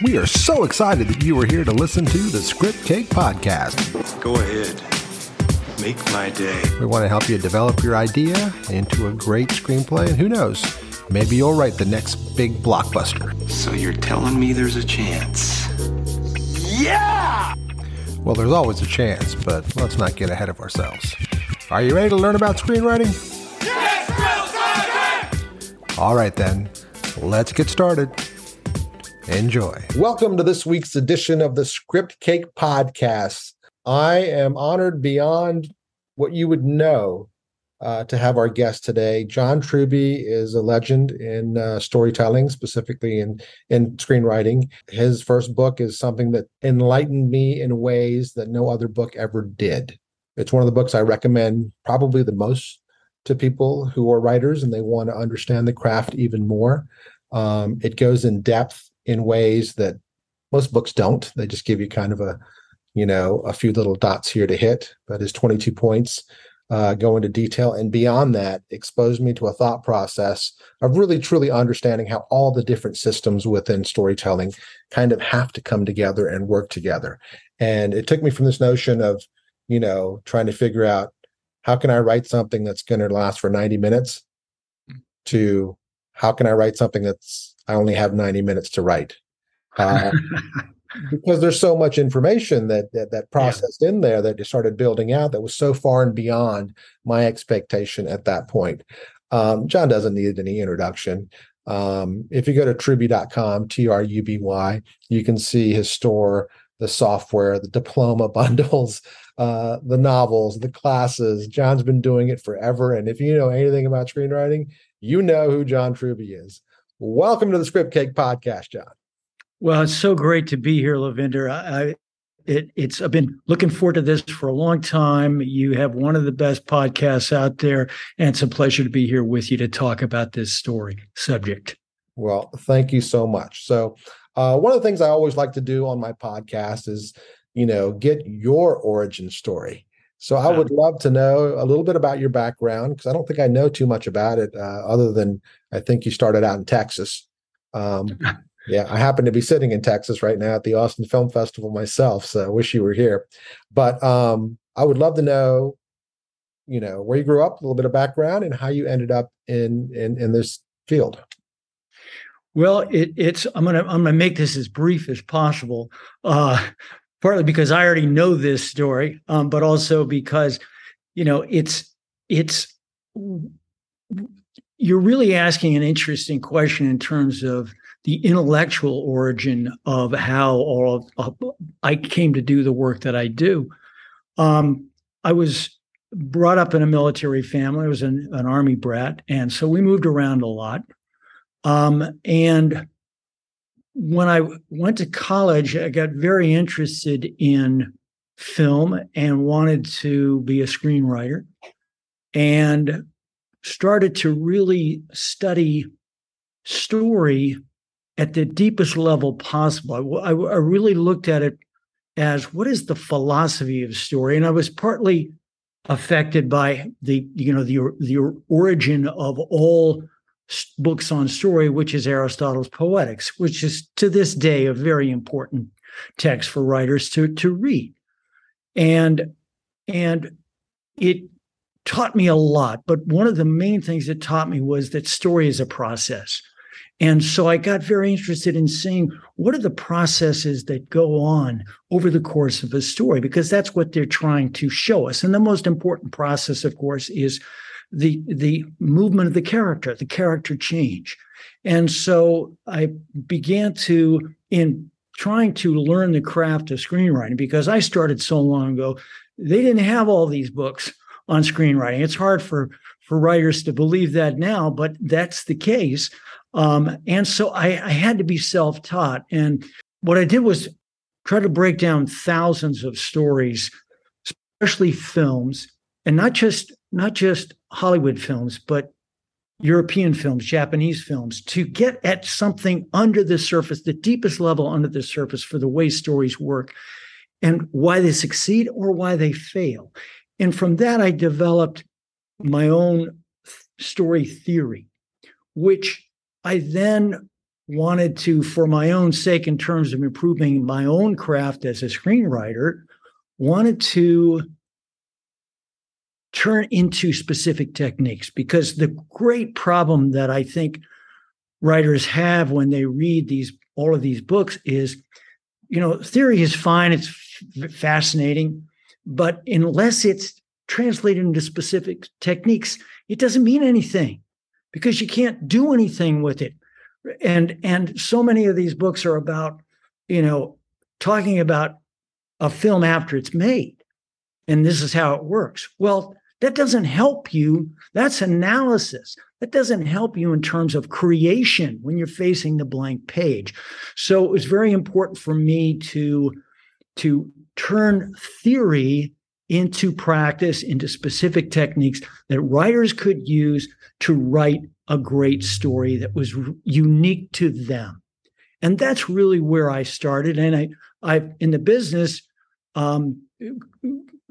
We are so excited that you are here to listen to the Script Cake Podcast. Go ahead. Make my day. We want to help you develop your idea into a great screenplay, and who knows, maybe you'll write the next big blockbuster. So you're telling me there's a chance? Yeah! Well, there's always a chance, but let's not get ahead of ourselves. Are you ready to learn about screenwriting? All right, then, let's get started. Enjoy. Welcome to this week's edition of the Script Cake Podcast. I am honored beyond what you would know uh, to have our guest today. John Truby is a legend in uh, storytelling, specifically in in screenwriting. His first book is something that enlightened me in ways that no other book ever did. It's one of the books I recommend probably the most to people who are writers and they want to understand the craft even more. Um, it goes in depth in ways that most books don't. They just give you kind of a, you know, a few little dots here to hit. But his 22 points uh, go into detail, and beyond that, expose me to a thought process of really truly understanding how all the different systems within storytelling kind of have to come together and work together. And it took me from this notion of, you know, trying to figure out how can I write something that's going to last for 90 minutes to how can I write something that's I only have 90 minutes to write. Uh, because there's so much information that that, that processed yeah. in there that you started building out that was so far and beyond my expectation at that point. Um, John doesn't need any introduction. Um, if you go to truby.com, T R U B Y, you can see his store, the software, the diploma bundles, uh, the novels, the classes. John's been doing it forever. And if you know anything about screenwriting, you know who John Truby is. Welcome to the Script Cake Podcast, John. Well, it's so great to be here, Lavinder. I, it, it's I've been looking forward to this for a long time. You have one of the best podcasts out there, and it's a pleasure to be here with you to talk about this story subject. Well, thank you so much. So, uh, one of the things I always like to do on my podcast is you know, get your origin story. So I would love to know a little bit about your background because I don't think I know too much about it, uh, other than I think you started out in Texas. Um, yeah, I happen to be sitting in Texas right now at the Austin Film Festival myself, so I wish you were here. But um, I would love to know, you know, where you grew up, a little bit of background, and how you ended up in in, in this field. Well, it, it's I'm gonna I'm gonna make this as brief as possible. Uh, partly because I already know this story, um, but also because you know it's it's you're really asking an interesting question in terms of the intellectual origin of how all of, uh, I came to do the work that I do. Um, I was brought up in a military family. I was an, an army brat, and so we moved around a lot. Um, and when I went to college, I got very interested in film and wanted to be a screenwriter and started to really study story at the deepest level possible. I, I, really looked at it as what is the philosophy of story, and I was partly affected by the you know the the origin of all books on story, which is Aristotle's Poetics, which is to this day a very important text for writers to to read, and and it taught me a lot. But one of the main things it taught me was that story is a process. And so I got very interested in seeing what are the processes that go on over the course of a story, because that's what they're trying to show us. And the most important process, of course, is the the movement of the character, the character change. And so I began to in trying to learn the craft of screenwriting because I started so long ago. They didn't have all these books on screenwriting. It's hard for for writers to believe that now, but that's the case. Um, and so I, I had to be self taught. And what I did was try to break down thousands of stories, especially films, and not just not just Hollywood films, but European films, Japanese films, to get at something under the surface, the deepest level under the surface for the way stories work and why they succeed or why they fail. And from that, I developed my own story theory, which I then wanted to, for my own sake, in terms of improving my own craft as a screenwriter, wanted to turn into specific techniques because the great problem that I think writers have when they read these all of these books is you know theory is fine it's f- fascinating but unless it's translated into specific techniques it doesn't mean anything because you can't do anything with it. And and so many of these books are about you know talking about a film after it's made and this is how it works. Well that doesn't help you. That's analysis. That doesn't help you in terms of creation when you're facing the blank page. So it was very important for me to to turn theory into practice into specific techniques that writers could use to write a great story that was unique to them. And that's really where i started. And i i in the business um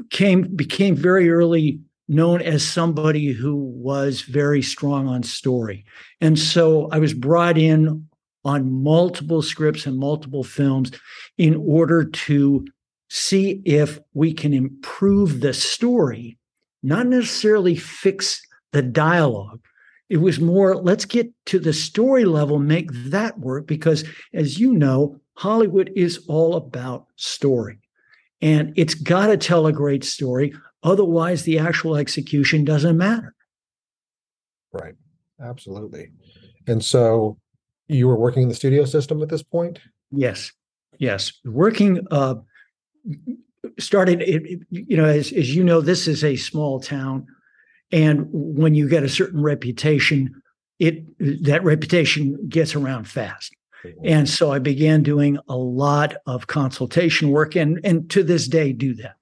came became very early known as somebody who was very strong on story and so i was brought in on multiple scripts and multiple films in order to see if we can improve the story not necessarily fix the dialogue it was more, let's get to the story level, make that work. Because as you know, Hollywood is all about story. And it's got to tell a great story. Otherwise, the actual execution doesn't matter. Right. Absolutely. And so you were working in the studio system at this point? Yes. Yes. Working, uh, started, you know, as, as you know, this is a small town. And when you get a certain reputation, it that reputation gets around fast. Mm-hmm. And so I began doing a lot of consultation work and and to this day do that.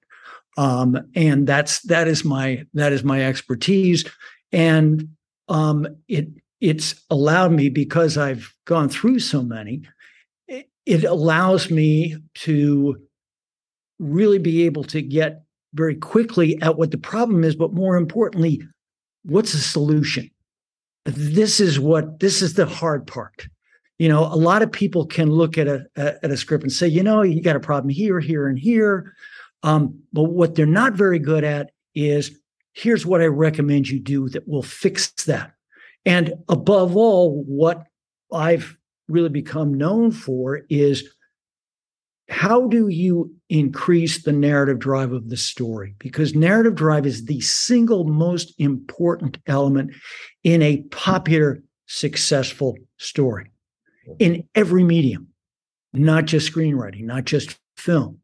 Um, and that's that is my that is my expertise. And um, it it's allowed me because I've gone through so many, it, allows me to really be able to get very quickly at what the problem is, but more importantly, what's the solution? This is what this is the hard part. You know, a lot of people can look at a at a script and say, you know, you got a problem here, here, and here. Um, but what they're not very good at is here's what I recommend you do that will fix that. And above all, what I've really become known for is how do you increase the narrative drive of the story? Because narrative drive is the single most important element in a popular, successful story in every medium, not just screenwriting, not just film.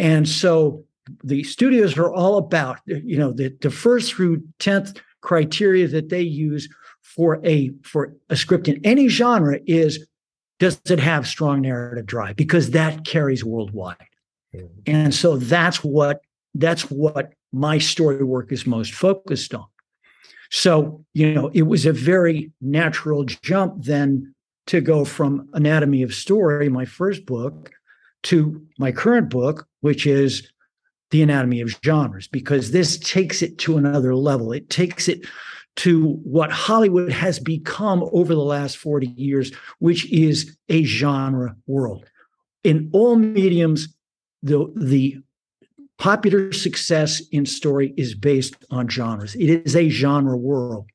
And so the studios are all about, you know, the, the first through 10th criteria that they use for a for a script in any genre is does it have strong narrative drive? Because that carries worldwide. Mm-hmm. and so that's what that's what my story work is most focused on. So you know it was a very natural jump then to go from anatomy of story my first book to my current book which is the anatomy of genres because this takes it to another level it takes it to what Hollywood has become over the last 40 years, which is a genre world. In all mediums, the, the popular success in story is based on genres. It is a genre world.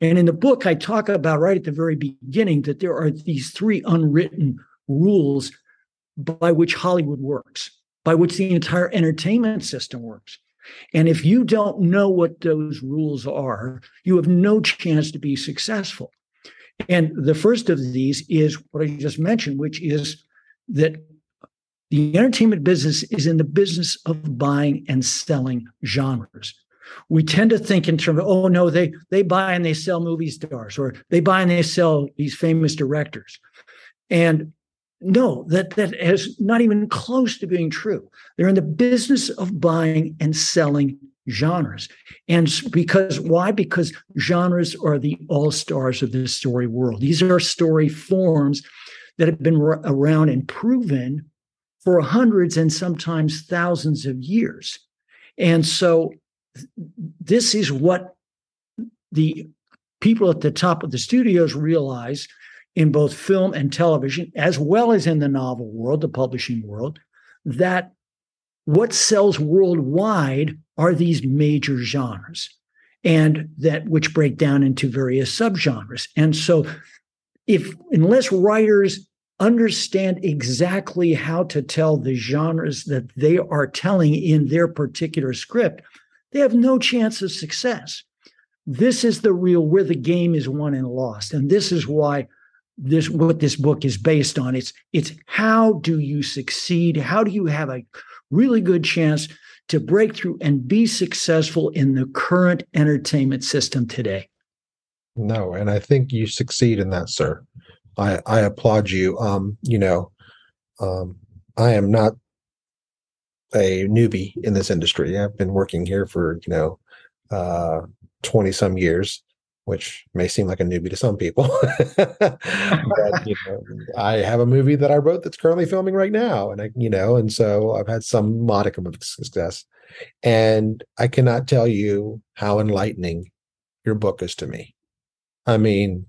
And in the book, I talk about right at the very beginning that there are these three unwritten rules by which Hollywood works, by which the entire entertainment system works. And if you don't know what those rules are, you have no chance to be successful. And the first of these is what I just mentioned, which is that the entertainment business is in the business of buying and selling genres. We tend to think in terms of, oh no, they they buy and they sell movie stars, or they buy and they sell these famous directors. And no, that that is not even close to being true. They're in the business of buying and selling genres. And because why? Because genres are the all stars of the story world. These are story forms that have been around and proven for hundreds and sometimes thousands of years. And so this is what the people at the top of the studios realize in both film and television, as well as in the novel world, the publishing world, that what sells worldwide are these major genres and that which break down into various subgenres. And so if unless writers understand exactly how to tell the genres that they are telling in their particular script, they have no chance of success. This is the real where the game is won and lost. And this is why this what this book is based on. It's it's how do you succeed? How do you have a really good chance to break through and be successful in the current entertainment system today? No, and I think you succeed in that, sir. I I applaud you. Um, you know, um, I am not a newbie in this industry. I've been working here for you know uh, twenty some years, which may seem like a newbie to some people. but, you know, I have a movie that I wrote that's currently filming right now, and I, you know, and so I've had some modicum of success. And I cannot tell you how enlightening your book is to me. I mean,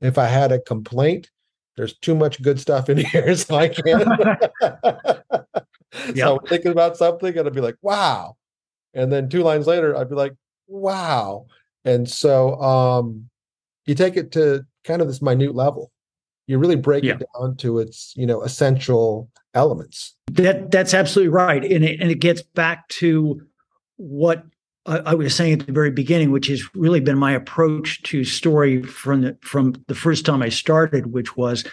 if I had a complaint, there's too much good stuff in here, so I can't. yep. So I'm thinking about something, and I'd be like, "Wow," and then two lines later, I'd be like, "Wow." And so um, you take it to kind of this minute level. You really break yeah. it down to its, you know, essential elements. That that's absolutely right, and it, and it gets back to what I, I was saying at the very beginning, which has really been my approach to story from the from the first time I started, which was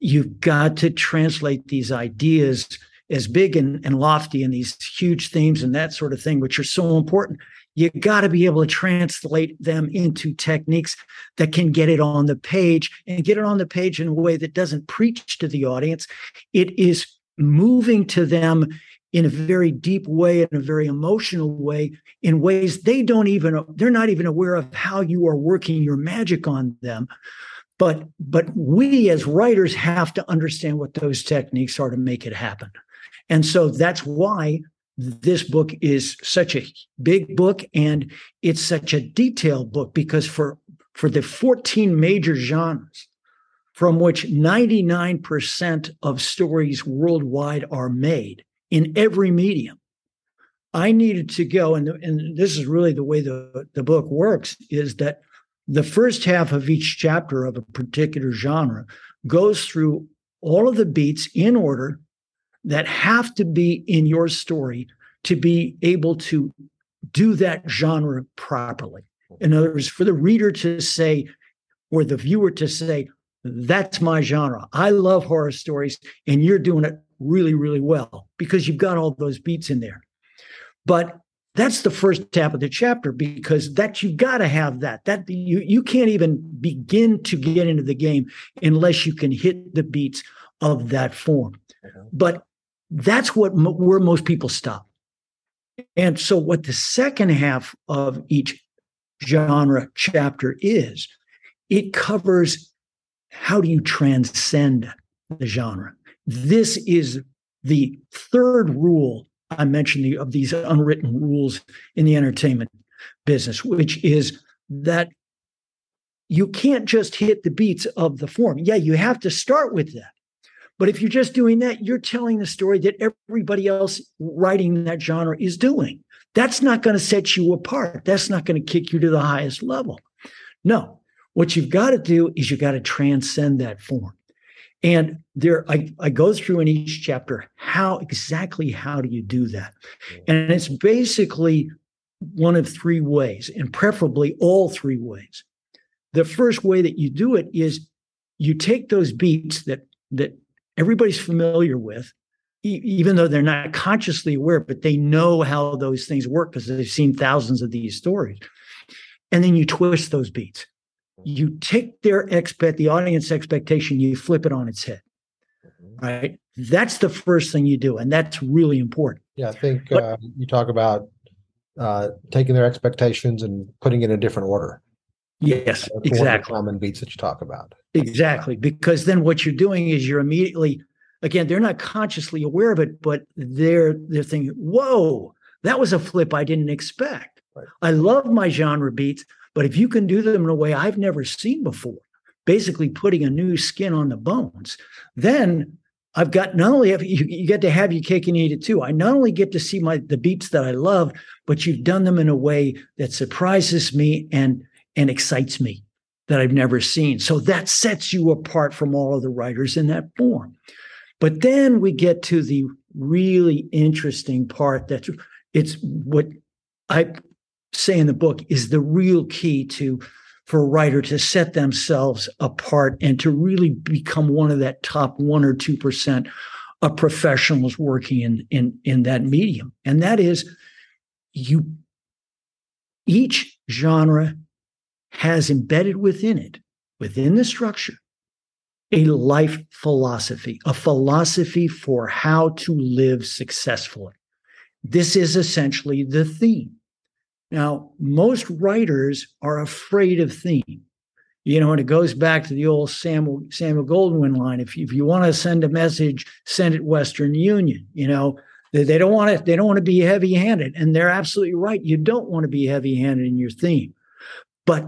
you've got to translate these ideas as big and, and lofty and these huge themes and that sort of thing, which are so important you got to be able to translate them into techniques that can get it on the page and get it on the page in a way that doesn't preach to the audience. It is moving to them in a very deep way, in a very emotional way, in ways they don't even, they're not even aware of how you are working your magic on them. But, but we as writers have to understand what those techniques are to make it happen. And so that's why this book is such a big book and it's such a detailed book because for for the 14 major genres from which 99% of stories worldwide are made in every medium i needed to go and, and this is really the way the, the book works is that the first half of each chapter of a particular genre goes through all of the beats in order that have to be in your story to be able to do that genre properly. In other words, for the reader to say, or the viewer to say, that's my genre. I love horror stories, and you're doing it really, really well because you've got all those beats in there. But that's the first half of the chapter because that you've got to have that. That you you can't even begin to get into the game unless you can hit the beats of that form. Mm-hmm. But that's what where most people stop. And so, what the second half of each genre chapter is, it covers how do you transcend the genre. This is the third rule I mentioned the, of these unwritten rules in the entertainment business, which is that you can't just hit the beats of the form. Yeah, you have to start with that. But if you're just doing that, you're telling the story that everybody else writing that genre is doing. That's not going to set you apart. That's not going to kick you to the highest level. No, what you've got to do is you've got to transcend that form. And there, I, I go through in each chapter how exactly how do you do that? And it's basically one of three ways, and preferably all three ways. The first way that you do it is you take those beats that that everybody's familiar with, e- even though they're not consciously aware, but they know how those things work because they've seen thousands of these stories. And then you twist those beats. You take their expect the audience expectation, you flip it on its head. Mm-hmm. Right. That's the first thing you do. And that's really important. Yeah. I think but, uh, you talk about uh, taking their expectations and putting it in a different order. Yes, exactly. Common beats that you talk about. Exactly, because then what you're doing is you're immediately, again, they're not consciously aware of it, but they're they're thinking, "Whoa, that was a flip I didn't expect." Right. I love my genre beats, but if you can do them in a way I've never seen before, basically putting a new skin on the bones. Then I've got not only have you, you get to have your cake and eat it too. I not only get to see my the beats that I love, but you've done them in a way that surprises me and and excites me that I've never seen. So that sets you apart from all of the writers in that form. But then we get to the really interesting part that's it's what I say in the book is the real key to for a writer to set themselves apart and to really become one of that top one or two percent of professionals working in in in that medium and that is you each genre has embedded within it within the structure a life philosophy a philosophy for how to live successfully this is essentially the theme now, most writers are afraid of theme. You know, and it goes back to the old Samuel Samuel Goldwyn line. If you, if you want to send a message, send it Western Union. You know, they, they don't want to they don't want to be heavy handed, and they're absolutely right. You don't want to be heavy handed in your theme, but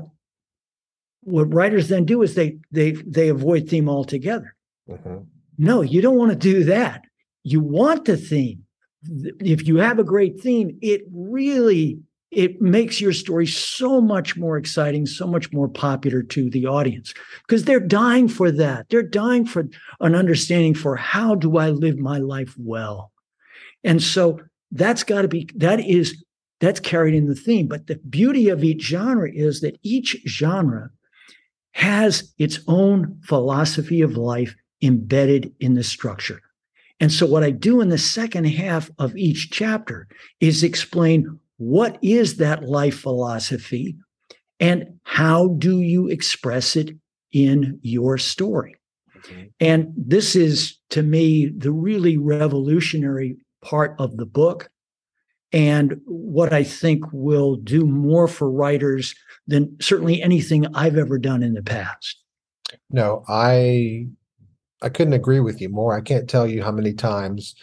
what writers then do is they they they avoid theme altogether. Mm-hmm. No, you don't want to do that. You want the theme. If you have a great theme, it really it makes your story so much more exciting, so much more popular to the audience because they're dying for that. They're dying for an understanding for how do I live my life well. And so that's got to be, that is, that's carried in the theme. But the beauty of each genre is that each genre has its own philosophy of life embedded in the structure. And so, what I do in the second half of each chapter is explain what is that life philosophy and how do you express it in your story? And this is, to me, the really revolutionary part of the book. And what I think will do more for writers than certainly anything I've ever done in the past. No, I I couldn't agree with you more. I can't tell you how many times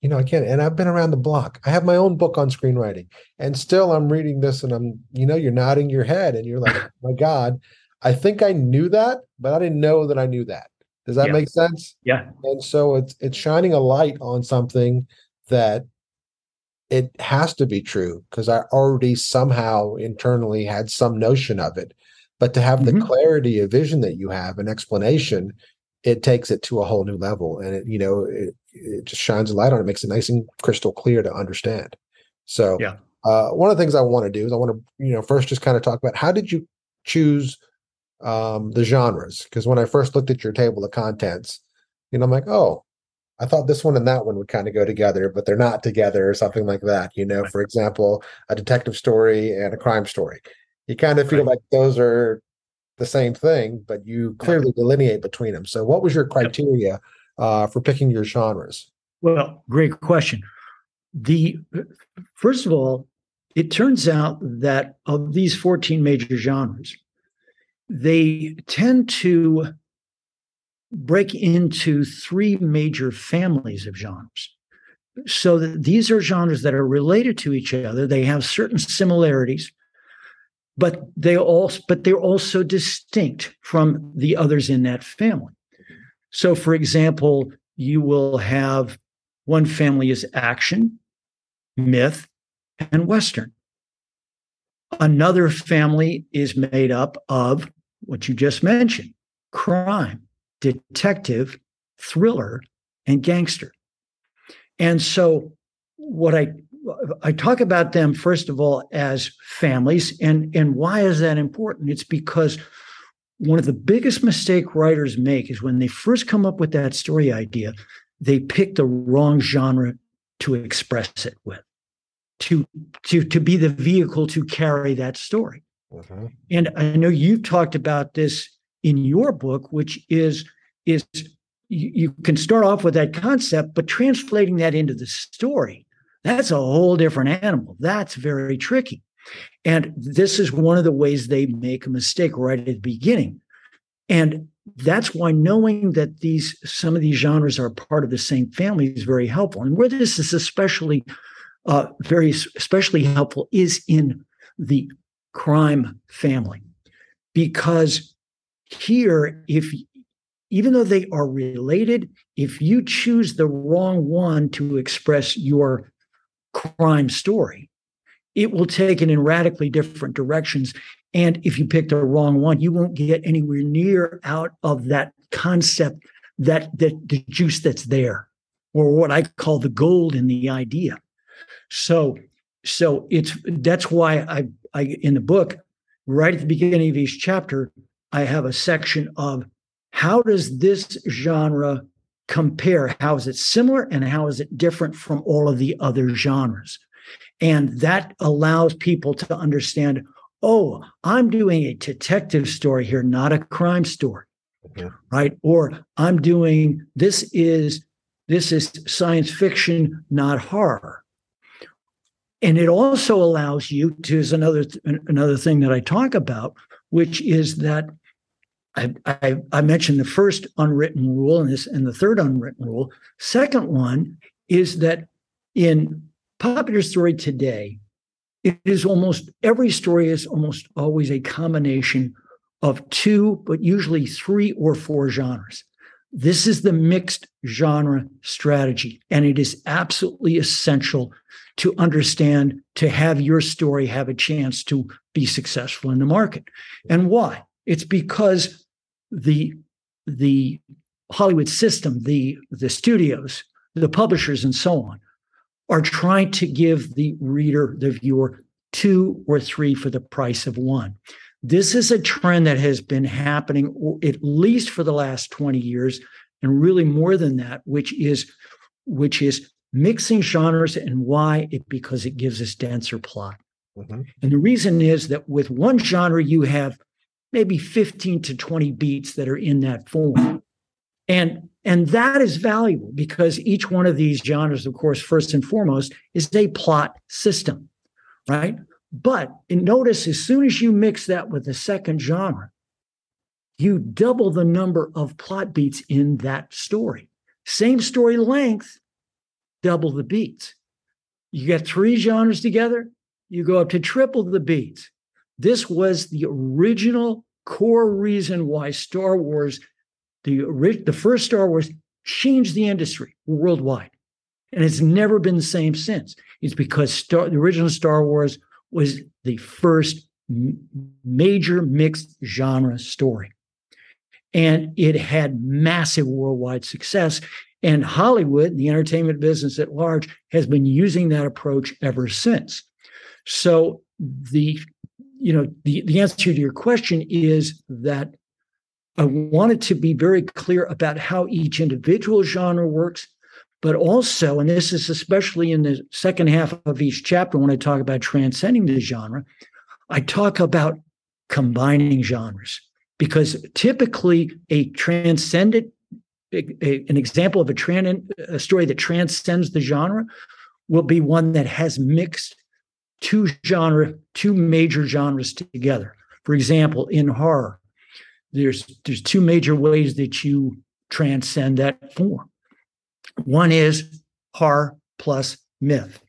you know, I can't. And I've been around the block. I have my own book on screenwriting, and still I'm reading this, and I'm, you know, you're nodding your head, and you're like, oh my God, I think I knew that, but I didn't know that I knew that. Does that yeah. make sense? Yeah. And so it's it's shining a light on something that it has to be true because I already somehow internally had some notion of it. But to have mm-hmm. the clarity of vision that you have, an explanation, it takes it to a whole new level and it you know it, it just shines a light on it makes it nice and crystal clear to understand so yeah uh, one of the things i want to do is i want to you know first just kind of talk about how did you choose um, the genres because when i first looked at your table of contents you know i'm like oh i thought this one and that one would kind of go together but they're not together or something like that you know right. for example a detective story and a crime story you kind of feel right. like those are the same thing, but you clearly delineate between them. So, what was your criteria uh, for picking your genres? Well, great question. The first of all, it turns out that of these 14 major genres, they tend to break into three major families of genres. So that these are genres that are related to each other. They have certain similarities, but they also but they're also distinct from the others in that family. So, for example, you will have one family is action, myth, and western. Another family is made up of what you just mentioned crime, detective, thriller, and gangster. And so, what I I talk about them first of all as families, and and why is that important? It's because one of the biggest mistake writers make is when they first come up with that story idea, they pick the wrong genre to express it with, to to to be the vehicle to carry that story. Mm-hmm. And I know you've talked about this in your book, which is is you, you can start off with that concept, but translating that into the story that's a whole different animal. That's very tricky. And this is one of the ways they make a mistake right at the beginning. And that's why knowing that these some of these genres are part of the same family is very helpful. And where this is especially uh, very especially helpful is in the crime family, because here, if even though they are related, if you choose the wrong one to express your crime story, it will take it in radically different directions. And if you pick the wrong one, you won't get anywhere near out of that concept that, that the juice that's there, or what I call the gold in the idea. So, so it's that's why I, I in the book, right at the beginning of each chapter, I have a section of how does this genre compare? How is it similar and how is it different from all of the other genres? And that allows people to understand oh, I'm doing a detective story here, not a crime story. Mm-hmm. Right. Or I'm doing this is this is science fiction, not horror. And it also allows you to is another another thing that I talk about, which is that I, I, I mentioned the first unwritten rule and this and the third unwritten rule. Second one is that in popular story today, it is almost every story is almost always a combination of two, but usually three or four genres. This is the mixed genre strategy, and it is absolutely essential to understand to have your story have a chance to be successful in the market. And why? It's because the the Hollywood system, the the studios, the publishers, and so on, are trying to give the reader, the viewer, two or three for the price of one. This is a trend that has been happening at least for the last 20 years, and really more than that, which is which is mixing genres and why it because it gives us denser plot. Mm-hmm. And the reason is that with one genre, you have maybe 15 to 20 beats that are in that form. And and that is valuable because each one of these genres, of course, first and foremost, is a plot system, right? But notice as soon as you mix that with the second genre, you double the number of plot beats in that story. Same story length, double the beats. You get three genres together, you go up to triple the beats. This was the original core reason why Star Wars, the, the first Star Wars, changed the industry worldwide. And it's never been the same since. It's because Star, the original Star Wars was the first major mixed genre story. And it had massive worldwide success. And Hollywood, the entertainment business at large, has been using that approach ever since. So the you know the, the answer to your question is that I wanted to be very clear about how each individual genre works, but also, and this is especially in the second half of each chapter when I talk about transcending the genre, I talk about combining genres. Because typically a transcendent a, an example of a, tran- a story that transcends the genre will be one that has mixed two genre, two major genres together. For example, in horror, there's there's two major ways that you transcend that form. One is horror plus myth.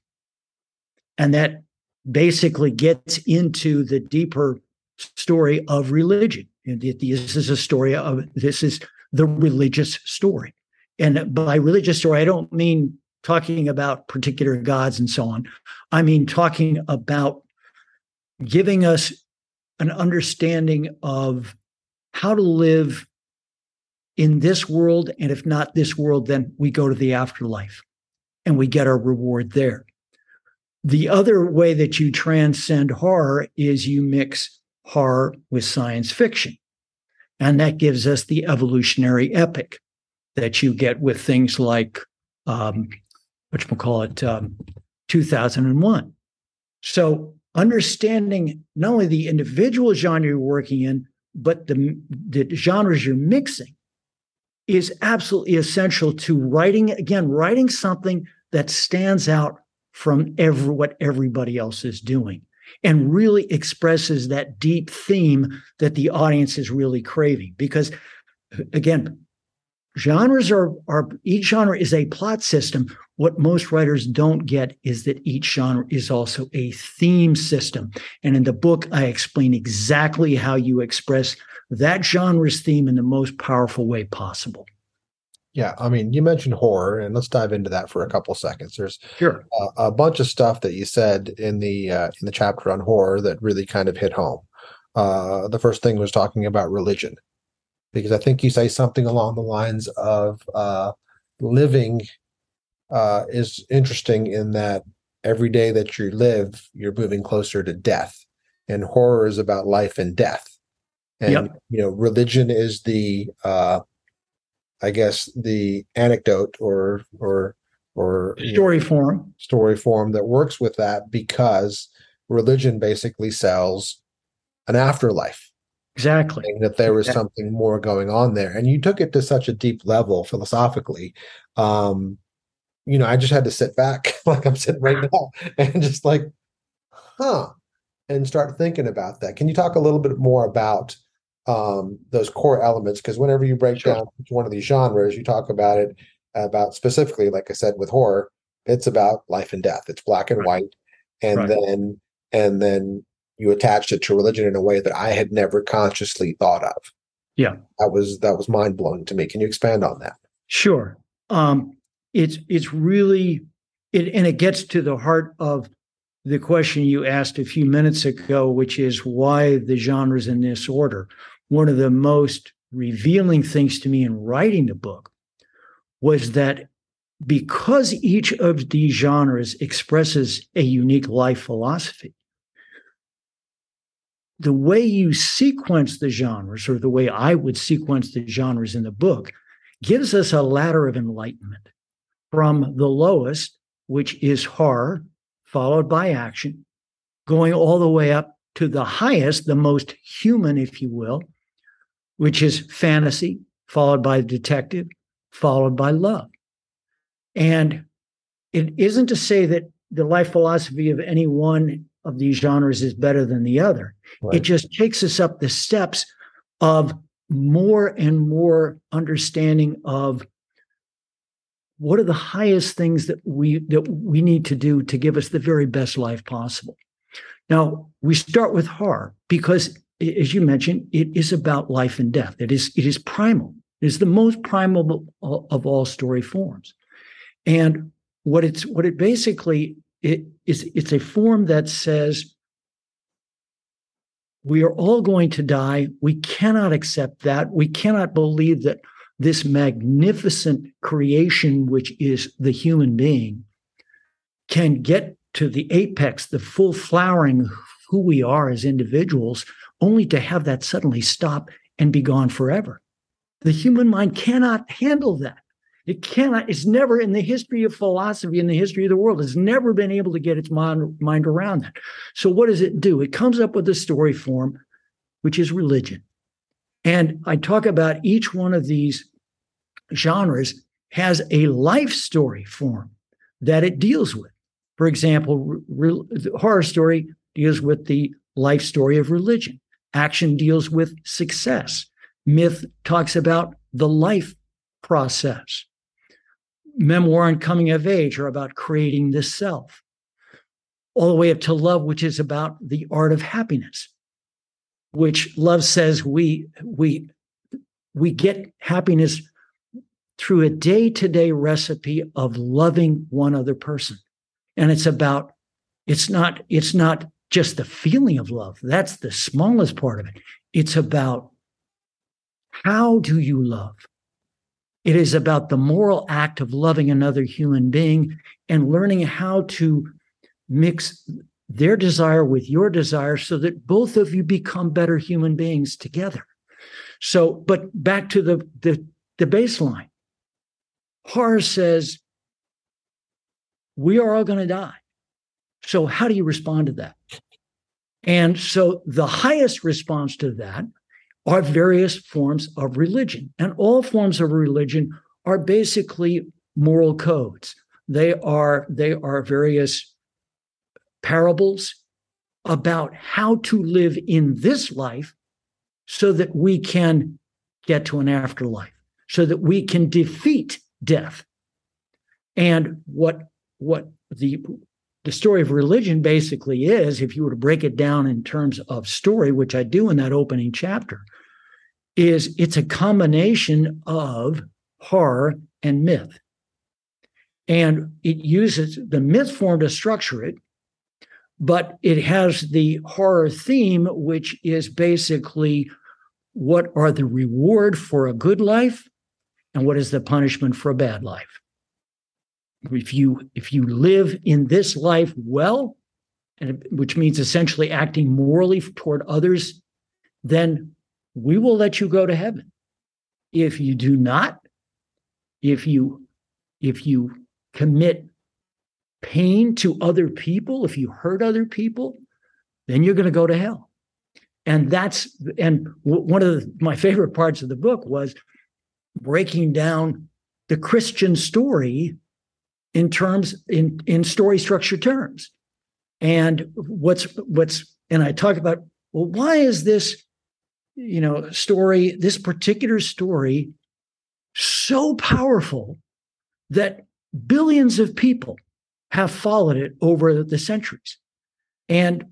And that basically gets into the deeper story of religion. And this is a story of this is the religious story. And by religious story, I don't mean talking about particular gods and so on. I mean talking about giving us an understanding of how to live in this world. And if not this world, then we go to the afterlife and we get our reward there. The other way that you transcend horror is you mix horror with science fiction. And that gives us the evolutionary epic that you get with things like, um, what you call it, um, 2001. So understanding not only the individual genre you're working in, but the, the genres you're mixing is absolutely essential to writing again writing something that stands out from every what everybody else is doing and really expresses that deep theme that the audience is really craving because again genres are are each genre is a plot system what most writers don't get is that each genre is also a theme system and in the book i explain exactly how you express that genre's theme in the most powerful way possible. Yeah, I mean, you mentioned horror, and let's dive into that for a couple seconds. There's sure a, a bunch of stuff that you said in the uh, in the chapter on horror that really kind of hit home. Uh, the first thing was talking about religion, because I think you say something along the lines of uh, living uh, is interesting in that every day that you live, you're moving closer to death, and horror is about life and death. And Yep. you know, religion is the uh, I guess the anecdote or or or you know, story form. story form that works with that because religion basically sells an afterlife Exactly. that there was Yeah. something more going on there and you took it to such a deep level philosophically um you know i just had to sit back like i'm sitting right now and just like huh and start thinking about that can you talk a little bit more about um those core elements because whenever you break Sure. down one of these genres you talk about it about specifically like i said with horror it's about life and death it's black and Right. white and Right. then and then you attached it to religion in a way that I had never consciously thought of. Yeah. That was that was mind blowing to me. Can you expand on that? Sure. Um, it's it's really it and it gets to the heart of the question you asked a few minutes ago, which is why the genres in this order. One of the most revealing things to me in writing the book was that because each of these genres expresses a unique life philosophy, the way you sequence the genres, or the way I would sequence the genres in the book, gives us a ladder of enlightenment from the lowest, which is horror, followed by action, going all the way up to the highest, the most human, if you will, which is fantasy, followed by detective, followed by love. And it isn't to say that the life philosophy of any one of these genres is better than the other. It just takes us up the steps of more and more understanding of what are the highest things that we that we need to do to give us the very best life possible. Now, we start with horror because as you mentioned, it is about life and death. It is it is primal. It is the most primal of all story forms. And what it's what it basically it is it's a form that says we are all going to die. We cannot accept that. We cannot believe that this magnificent creation, which is the human being, can get to the apex, the full flowering of who we are as individuals, only to have that suddenly stop and be gone forever. The human mind cannot handle that. It cannot, it's never in the history of philosophy, in the history of the world, it's never been able to get its mind, mind around that. So, what does it do? It comes up with a story form, which is religion. And I talk about each one of these genres has a life story form that it deals with. For example, re- horror story deals with the life story of religion, action deals with success, myth talks about the life process. Memoir and coming of age are about creating the self all the way up to love, which is about the art of happiness, which love says we we we get happiness through a day-to-day recipe of loving one other person. And it's about it's not it's not just the feeling of love. That's the smallest part of it. It's about how do you love? It is about the moral act of loving another human being and learning how to mix their desire with your desire so that both of you become better human beings together. So, but back to the the, the baseline. Horror says we are all going to die. So, how do you respond to that? And so, the highest response to that are various forms of religion. And all forms of religion are basically moral codes. They are, they are various parables about how to live in this life so that we can get to an afterlife, so that we can defeat death. And what what the the story of religion basically is, if you were to break it down in terms of story, which I do in that opening chapter, is it's a combination of horror and myth. And it uses the myth form to structure it, but it has the horror theme, which is basically what are the reward for a good life and what is the punishment for a bad life. If you if you live in this life well, and which means essentially acting morally toward others, then we will let you go to heaven. If you do not, if you if you commit pain to other people, if you hurt other people, then you're going to go to hell. And that's and one of the, my favorite parts of the book was breaking down the Christian story in terms in in story structure terms. And what's what's and I talk about well, why is this you know story this particular story so powerful that billions of people have followed it over the centuries and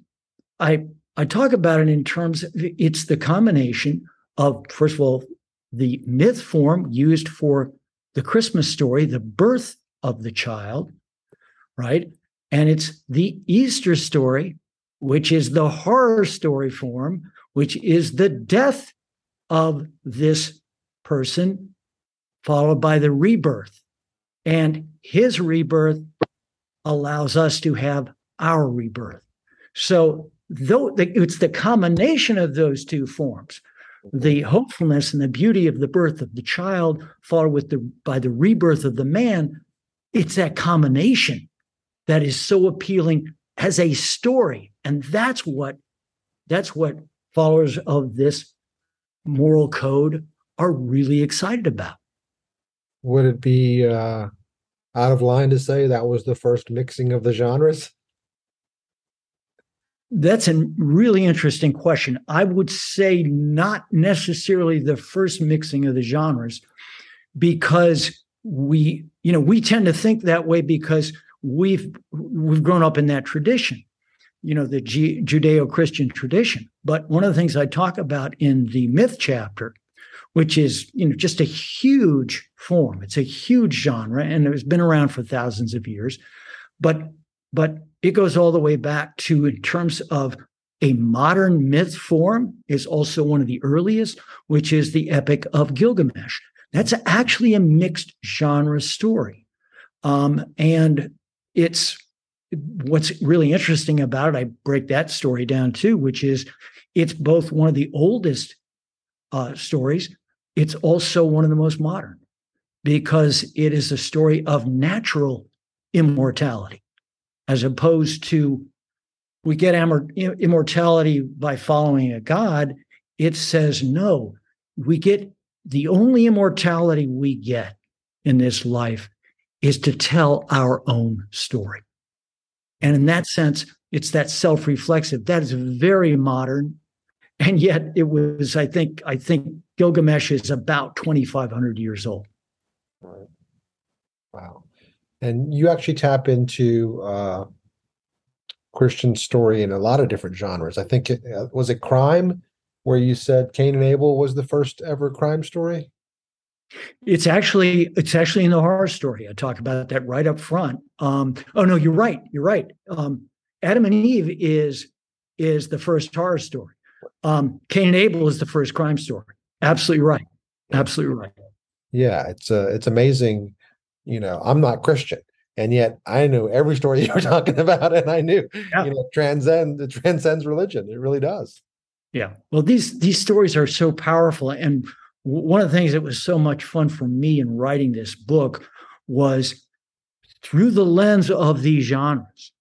i i talk about it in terms of it's the combination of first of all the myth form used for the christmas story the birth of the child right and it's the easter story which is the horror story form which is the death of this person, followed by the rebirth. And his rebirth allows us to have our rebirth. So, though it's the combination of those two forms, the hopefulness and the beauty of the birth of the child, followed with the by the rebirth of the man, it's that combination that is so appealing as a story, and that's what that's what followers of this moral code are really excited about. Would it be uh, out of line to say that was the first mixing of the genres? That's a really interesting question. I would say not necessarily the first mixing of the genres because we, you know, we tend to think that way because we've we've grown up in that tradition you know the G- judeo-christian tradition but one of the things i talk about in the myth chapter which is you know just a huge form it's a huge genre and it's been around for thousands of years but but it goes all the way back to in terms of a modern myth form is also one of the earliest which is the epic of gilgamesh. That's actually a mixed genre story. Um, and it's what's really interesting about it, I break that story down too, which is it's both one of the oldest uh, stories, it's also one of the most modern because it is a story of natural immortality as opposed to we get immortality by following a god it says no we get the only immortality we get in this life is to tell our own story and in that sense, it's that self-reflexive. That is very modern. And yet it was, I think, I think Gilgamesh is about 2,500 years old. Right. Wow. And you actually tap into uh, Christian story in a lot of different genres. I think it uh, was it crime where you said Cain and Abel was the first ever crime story. It's actually it's actually in the horror story. I talk about that right up front. Um, oh no, you're right. You're right. Um, Adam and Eve is is the first horror story. Um, Cain and Abel is the first crime story. Absolutely right. Absolutely right. Yeah, it's uh, it's amazing. You know, I'm not Christian, and yet I knew every story you were talking about, and I knew yeah. you know transcend it transcends religion. It really does. Yeah. Well, these these stories are so powerful, and one of the things that was so much fun for me in writing this book was through the lens of these genres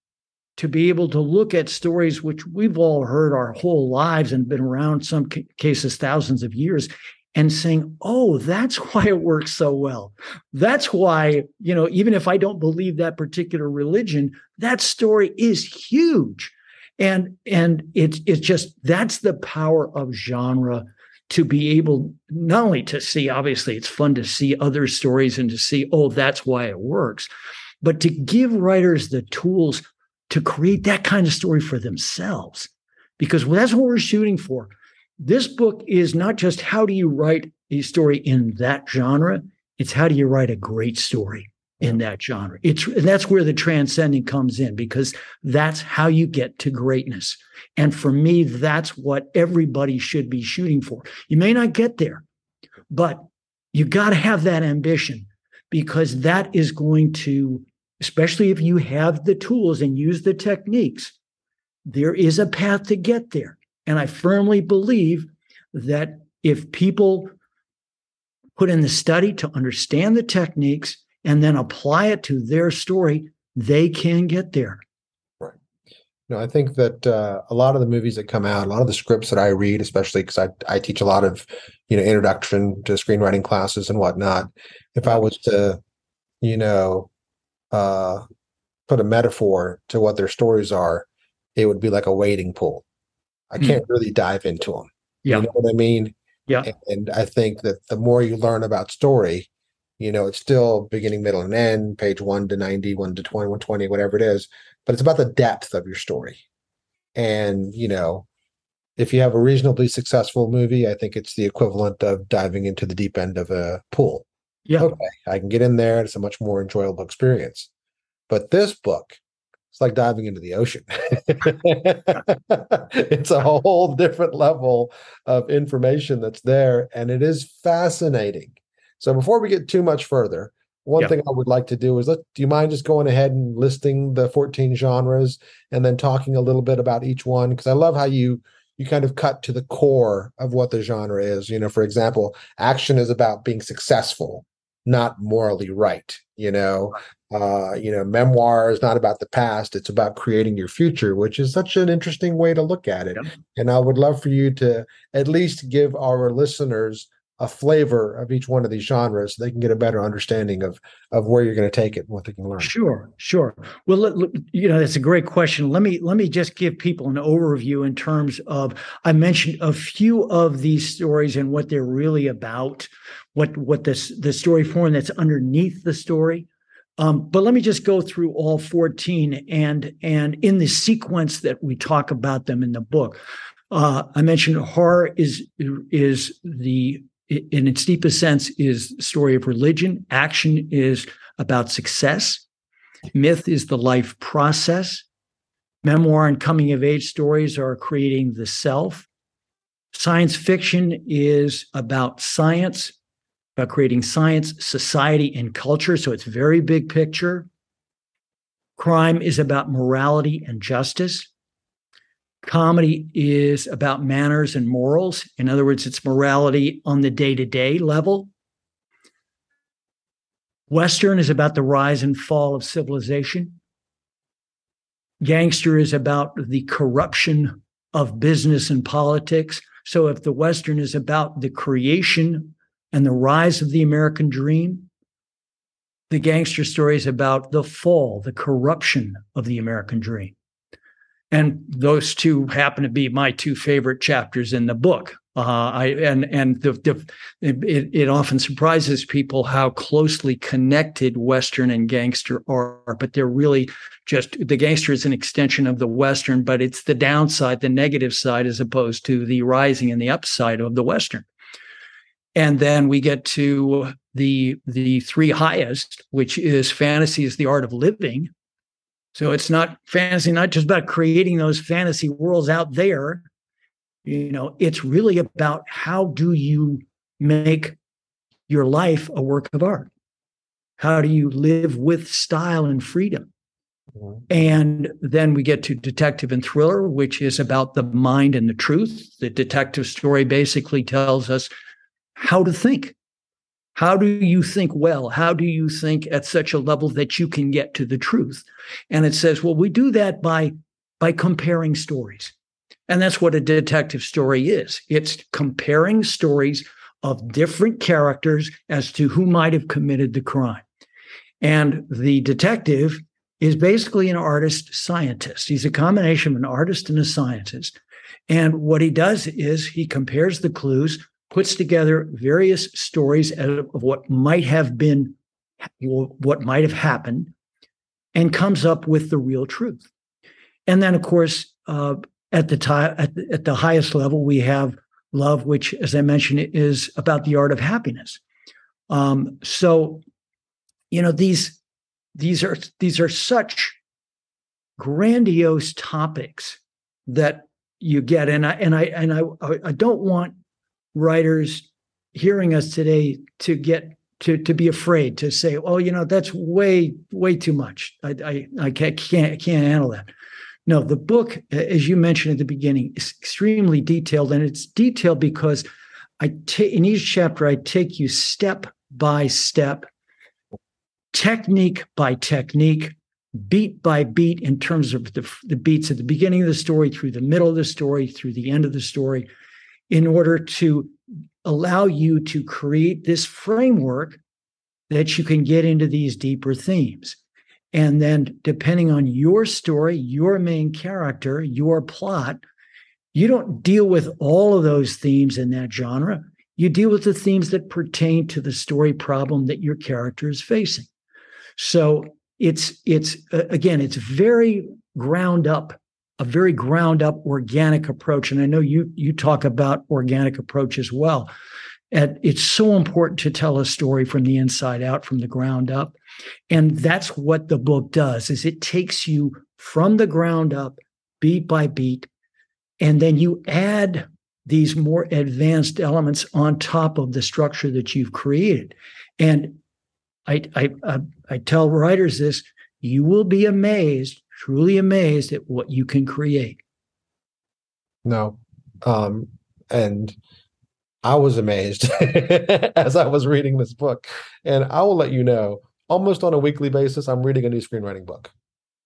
to be able to look at stories which we've all heard our whole lives and been around some cases thousands of years and saying oh that's why it works so well that's why you know even if i don't believe that particular religion that story is huge and and it's it's just that's the power of genre to be able not only to see, obviously, it's fun to see other stories and to see, oh, that's why it works, but to give writers the tools to create that kind of story for themselves. Because that's what we're shooting for. This book is not just how do you write a story in that genre, it's how do you write a great story in that genre. It's and that's where the transcending comes in because that's how you get to greatness. And for me, that's what everybody should be shooting for. You may not get there, but you got to have that ambition because that is going to, especially if you have the tools and use the techniques, there is a path to get there. And I firmly believe that if people put in the study to understand the techniques and then apply it to their story, they can get there. Right. No, I think that uh, a lot of the movies that come out, a lot of the scripts that I read, especially because I, I teach a lot of, you know, introduction to screenwriting classes and whatnot. If I was to, you know, uh, put a metaphor to what their stories are, it would be like a wading pool. I can't mm. really dive into them. Yeah. You know what I mean? Yeah. And, and I think that the more you learn about story, you know, it's still beginning, middle, and end, page one to 90, one to 20, 120, whatever it is, but it's about the depth of your story. And, you know, if you have a reasonably successful movie, I think it's the equivalent of diving into the deep end of a pool. Yeah. Okay. I can get in there. It's a much more enjoyable experience. But this book, it's like diving into the ocean. it's a whole different level of information that's there, and it is fascinating. So before we get too much further, one yeah. thing I would like to do is let do you mind just going ahead and listing the 14 genres and then talking a little bit about each one? Because I love how you you kind of cut to the core of what the genre is. You know, for example, action is about being successful, not morally right. You know, uh, you know, memoir is not about the past; it's about creating your future, which is such an interesting way to look at it. And I would love for you to at least give our listeners a flavor of each one of these genres so they can get a better understanding of of where you're going to take it and what they can learn. Sure sure. Well look, you know that's a great question. Let me let me just give people an overview in terms of i mentioned a few of these stories and what they're really about what what this the story form that's underneath the story um, but let me just go through all 14 and and in the sequence that we talk about them in the book. Uh, I mentioned horror is is the in its deepest sense is story of religion. Action is about success. Myth is the life process. Memoir and coming of age stories are creating the self. Science fiction is about science about creating science society and culture so it's very big picture crime is about morality and justice Comedy is about manners and morals. In other words, it's morality on the day to day level. Western is about the rise and fall of civilization. Gangster is about the corruption of business and politics. So if the Western is about the creation and the rise of the American dream, the gangster story is about the fall, the corruption of the American dream. And those two happen to be my two favorite chapters in the book. Uh, I and and the, the it, it often surprises people how closely connected Western and gangster are, but they're really just the gangster is an extension of the Western, but it's the downside, the negative side, as opposed to the rising and the upside of the Western. And then we get to the the three highest, which is fantasy is the art of living, so it's not fantasy, not just about creating those fantasy worlds out there. You know, it's really about how do you make your life a work of art? How do you live with style and freedom? Mm-hmm. And then we get to detective and thriller, which is about the mind and the truth. The detective story basically tells us how to think, how do you think well? How do you think at such a level that you can get to the truth? And it says, well, we do that by by comparing stories. And that's what a detective story is. It's comparing stories of different characters as to who might have committed the crime. And the detective is basically an artist scientist. He's a combination of an artist and a scientist. And what he does is he compares the clues puts together various stories of what might have been, what might have happened, and comes up with the real truth. And then, of course, uh, at the time, at, at the highest level, we have love, which, as I mentioned, is about the art of happiness. Um, so, you know, these these are these are such grandiose topics that you get, and I and I and I I don't want writers hearing us today to get to to be afraid to say, oh, you know, that's way way too much. I I, I can't can't handle that. No, the book, as you mentioned at the beginning, is extremely detailed, and it's detailed because I take in each chapter I take you step by step, technique by technique, beat by beat in terms of the, the beats at the beginning of the story, through the middle of the story, through the end of the story, in order to allow you to create this framework that you can get into these deeper themes. And then, depending on your story, your main character, your plot, you don't deal with all of those themes in that genre. You deal with the themes that pertain to the story problem that your character is facing. So it's it's uh, again, it's very ground up, a very ground up organic approach. And I know you you talk about organic approach as well. And it's so important to tell a story from the inside out, from the ground up. And that's what the book does is it takes you from the ground up, beat by beat, and then you add these more advanced elements on top of the structure that you've created. And I, I, I, I tell writers this you will be amazed, truly amazed at what you can create. No. Um, and I was amazed as I was reading this book. And I will let you know, almost on a weekly basis, I'm reading a new screenwriting book.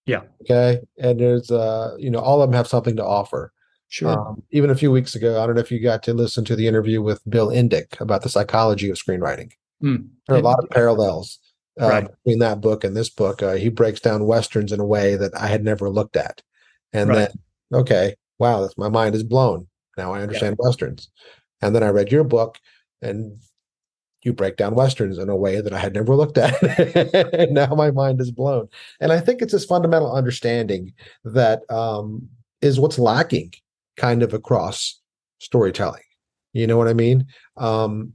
Yeah. Okay. And there's uh, you know, all of them have something to offer. Sure. Um, even a few weeks ago, I don't know if you got to listen to the interview with Bill Indick about the psychology of screenwriting. Mm. There are a lot of parallels uh, right. between that book and this book. Uh, he breaks down westerns in a way that I had never looked at, and right. then okay, wow, that's my mind is blown. Now I understand yeah. westerns, and then I read your book, and you break down westerns in a way that I had never looked at. and now my mind is blown, and I think it's this fundamental understanding that um, is what's lacking kind of across storytelling. You know what I mean? Um,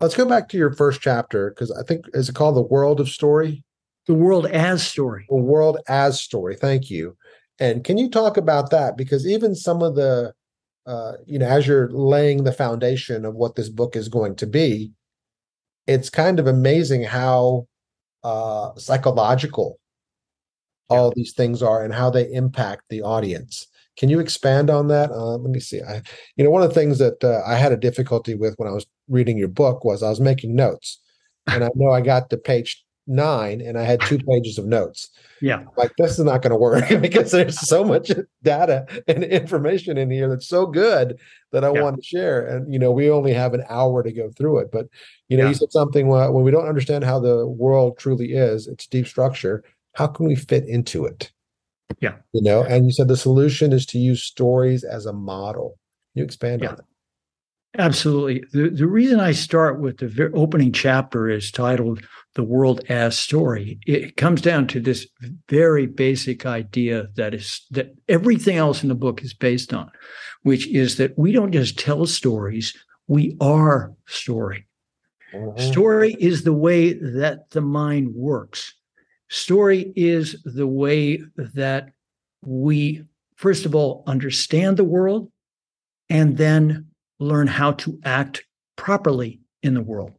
let's go back to your first chapter because I think is it called the world of story? The world as story. The world as story. Thank you. And can you talk about that? Because even some of the, uh, you know, as you're laying the foundation of what this book is going to be, it's kind of amazing how uh, psychological yeah. all these things are and how they impact the audience. Can you expand on that? Uh, let me see. I, you know, one of the things that uh, I had a difficulty with when I was reading your book was I was making notes, and I know I got to page nine and I had two pages of notes. Yeah, like this is not going to work because there's so much data and information in here that's so good that I yeah. want to share. And you know, we only have an hour to go through it. But you know, yeah. you said something when we don't understand how the world truly is, its deep structure. How can we fit into it? Yeah. You know, and you said the solution is to use stories as a model. Can you expand yeah. on that? Absolutely. The, the reason I start with the opening chapter is titled The World as Story. It comes down to this very basic idea that is that everything else in the book is based on, which is that we don't just tell stories, we are story. Mm-hmm. Story is the way that the mind works. Story is the way that we, first of all, understand the world and then learn how to act properly in the world.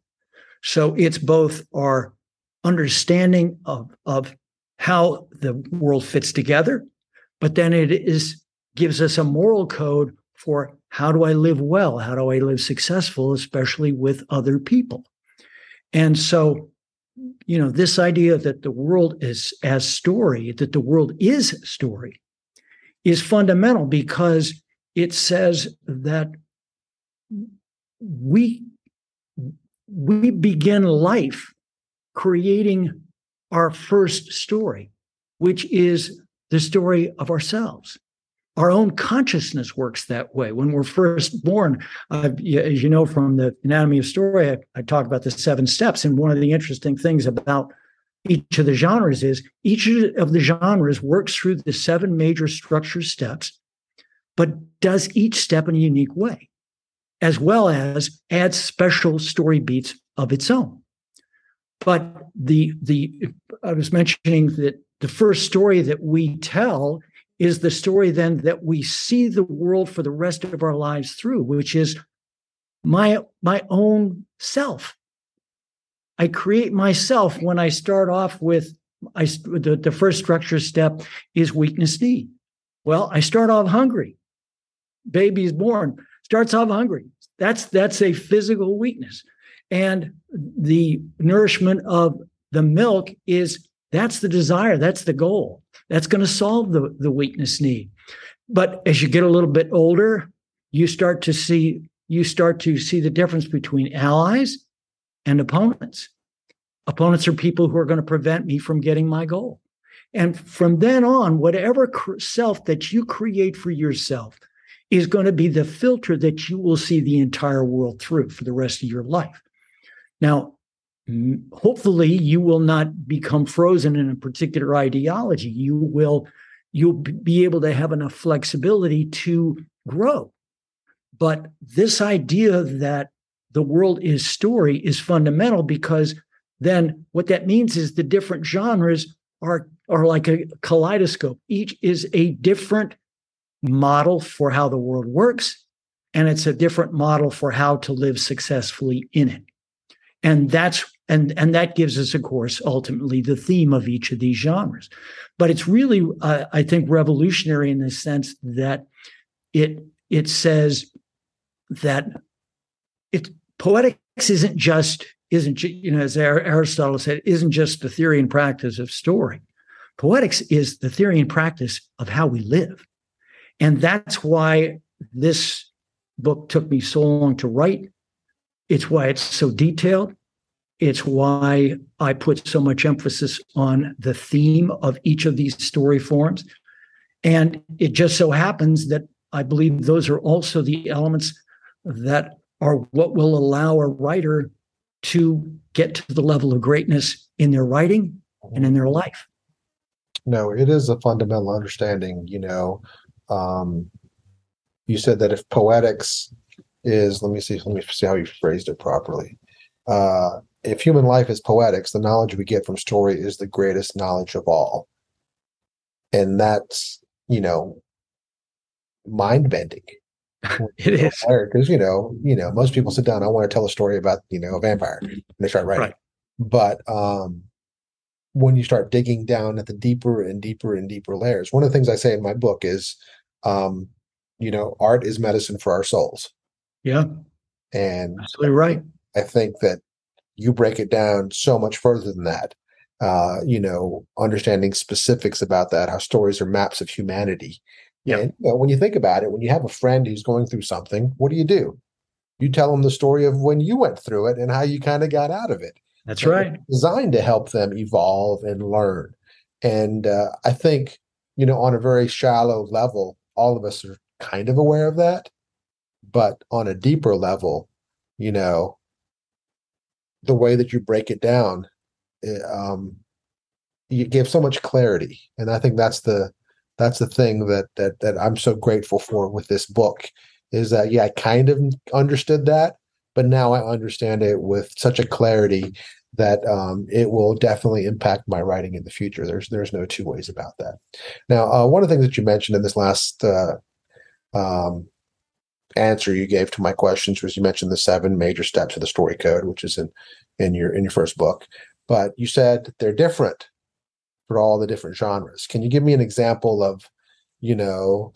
So it's both our understanding of, of how the world fits together, but then it is gives us a moral code for how do I live well? How do I live successful, especially with other people? And so you know this idea that the world is as story that the world is story is fundamental because it says that we we begin life creating our first story which is the story of ourselves our own consciousness works that way. When we're first born, uh, as you know from the Anatomy of Story, I, I talk about the seven steps. And one of the interesting things about each of the genres is each of the genres works through the seven major structure steps, but does each step in a unique way. As well as add special story beats of its own. But the the I was mentioning that the first story that we tell is the story then that we see the world for the rest of our lives through, which is my my own self. I create myself when I start off with I the, the first structure step is weakness need. Well, I start off hungry. Baby is born, starts off hungry. That's that's a physical weakness. And the nourishment of the milk is that's the desire, that's the goal. That's going to solve the, the weakness need. But as you get a little bit older, you start to see you start to see the difference between allies and opponents. Opponents are people who are going to prevent me from getting my goal. And from then on, whatever self that you create for yourself is going to be the filter that you will see the entire world through for the rest of your life. Now, hopefully you will not become frozen in a particular ideology. You will you'll be able to have enough flexibility to grow. But this idea that the world is story is fundamental because then what that means is the different genres are are like a kaleidoscope. Each is a different model for how the world works and it's a different model for how to live successfully in it. And that's and and that gives us of course ultimately the theme of each of these genres. But it's really uh, i think revolutionary in the sense that it it says that it poetics isn't just isn't you know as aristotle said isn't just the theory and practice of story. Poetics is the theory and practice of how we live and that's why this book took me so long to write it's why it's so detailed. It's why I put so much emphasis on the theme of each of these story forms. And it just so happens that I believe those are also the elements that are what will allow a writer to get to the level of greatness in their writing and in their life. No, it is a fundamental understanding. You know, um, you said that if poetics is let me see let me see how you phrased it properly. Uh, if human life is poetics, the knowledge we get from story is the greatest knowledge of all, and that's you know mind bending. it is because you know you know most people sit down. I want to tell a story about you know a vampire, and they start writing. Right. But um, when you start digging down at the deeper and deeper and deeper layers, one of the things I say in my book is, um, you know, art is medicine for our souls. Yeah. And absolutely right. I think that you break it down so much further than that. Uh, you know, understanding specifics about that, how stories are maps of humanity. Yeah. And you know, when you think about it, when you have a friend who's going through something, what do you do? You tell them the story of when you went through it and how you kind of got out of it. That's and right. designed to help them evolve and learn. And uh, I think, you know, on a very shallow level, all of us are kind of aware of that. But on a deeper level, you know, the way that you break it down, it, um, you give so much clarity, and I think that's the that's the thing that that that I'm so grateful for with this book is that yeah, I kind of understood that, but now I understand it with such a clarity that um, it will definitely impact my writing in the future. There's there's no two ways about that. Now, uh, one of the things that you mentioned in this last uh, um, answer you gave to my questions was you mentioned the seven major steps of the story code, which is in in your in your first book. But you said they're different for all the different genres. Can you give me an example of, you know,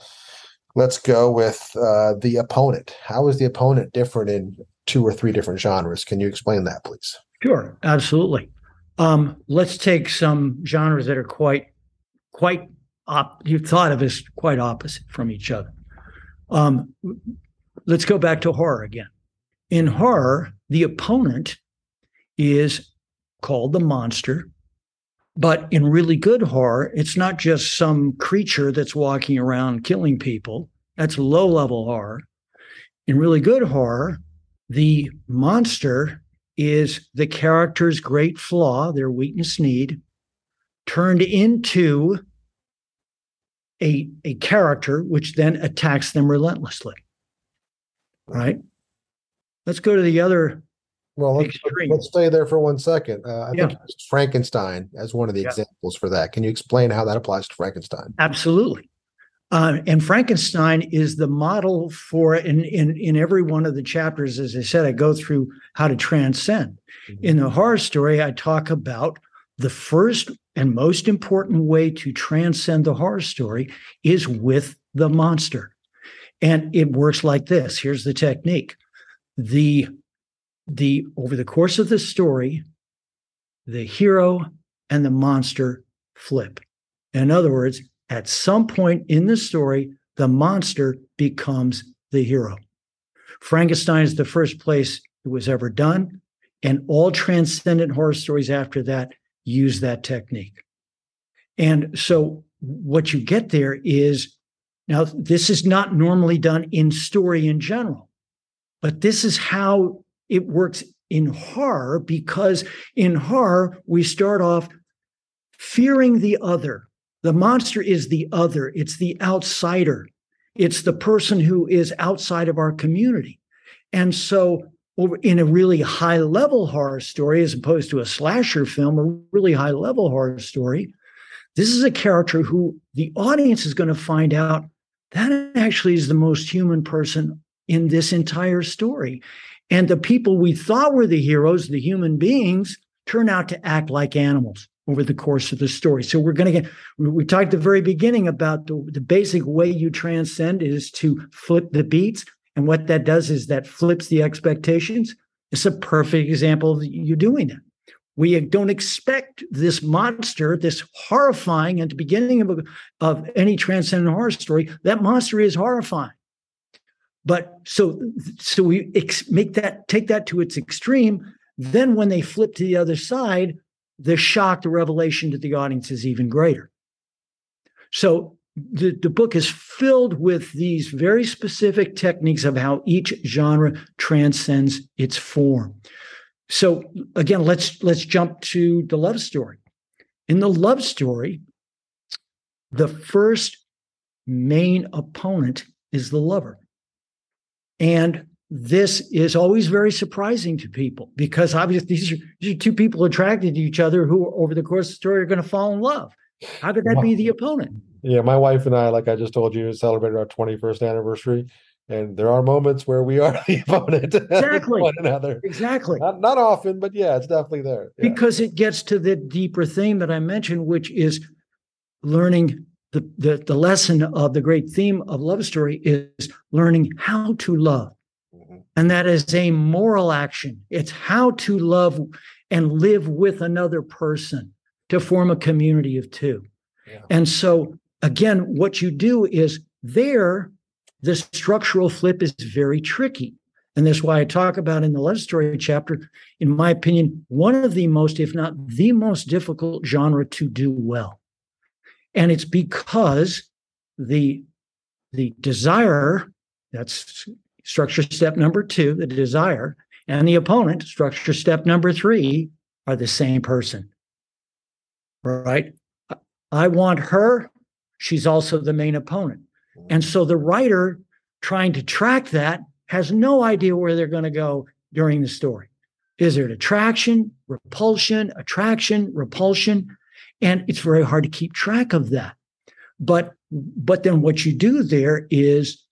let's go with uh, the opponent. How is the opponent different in two or three different genres? Can you explain that, please? Sure, absolutely. Um, let's take some genres that are quite, quite op- you thought of as quite opposite from each other. Um, let's go back to horror again. In horror, the opponent is called the monster. But in really good horror, it's not just some creature that's walking around killing people. That's low level horror. In really good horror, the monster is the character's great flaw, their weakness need, turned into a, a character which then attacks them relentlessly right? let's go to the other Well, let's, Extreme. let's stay there for one second. Uh, I Yeah. think Frankenstein as one of the Yeah. examples for that. Can you explain how that applies to Frankenstein? Absolutely. Um, and Frankenstein is the model for in, in in every one of the chapters. As I said, I go through how to transcend. In the horror story, I talk about the first and most important way to transcend the horror story is with the monster. And it works like this. Here's the technique. The the over the course of the story, the hero and the monster flip. In other words, at some point in the story, the monster becomes the hero. Frankenstein is the first place it was ever done, and all transcendent horror stories after that use that technique. And so, what you get there is now, this is not normally done in story in general, but this is how it works in horror because in horror, we start off fearing the other. The monster is the other, it's the outsider, it's the person who is outside of our community. And so, in a really high level horror story, as opposed to a slasher film, a really high level horror story, this is a character who the audience is going to find out that actually is the most human person in this entire story. And the people we thought were the heroes, the human beings, turn out to act like animals over the course of the story. So we're going to get, we talked at the very beginning about the, the basic way you transcend is to flip the beats. And what that does is that flips the expectations. It's a perfect example of you doing that. We don't expect this monster, this horrifying at the beginning of, a, of any transcendent horror story, that monster is horrifying. But so so we ex- make that take that to its extreme. Then when they flip to the other side, the shock, the revelation to the audience is even greater. So the, the book is filled with these very specific techniques of how each genre transcends its form. So again, let's let's jump to the love story. In the love story, the first main opponent is the lover. And this is always very surprising to people because obviously these are, these are two people attracted to each other who, over the course of the story, are going to fall in love. How could that be the opponent? Yeah, my wife and I, like I just told you, celebrated our 21st anniversary. And there are moments where we are the opponent Exactly. one another. Exactly. Not, not often, but yeah, it's definitely there. Yeah. Because it gets to the deeper theme that I mentioned, which is learning the, the, the lesson of the great theme of love story is learning how to love. And that is a moral action. It's how to love and live with another person to form a community of two. Yeah. And so, again, what you do is there, the structural flip is very tricky. And that's why I talk about in the love story chapter, in my opinion, one of the most, if not the most difficult genre to do well. And it's because the the desire, that's structure step number two, the desire, and the opponent, structure step number three, are the same person. Right? I want her. She's also the main opponent. And so the writer trying to track that has no idea where they're going to go during the story. Is there an attraction, repulsion, attraction, repulsion? And it's very hard to keep track of that. But but then what you do there is,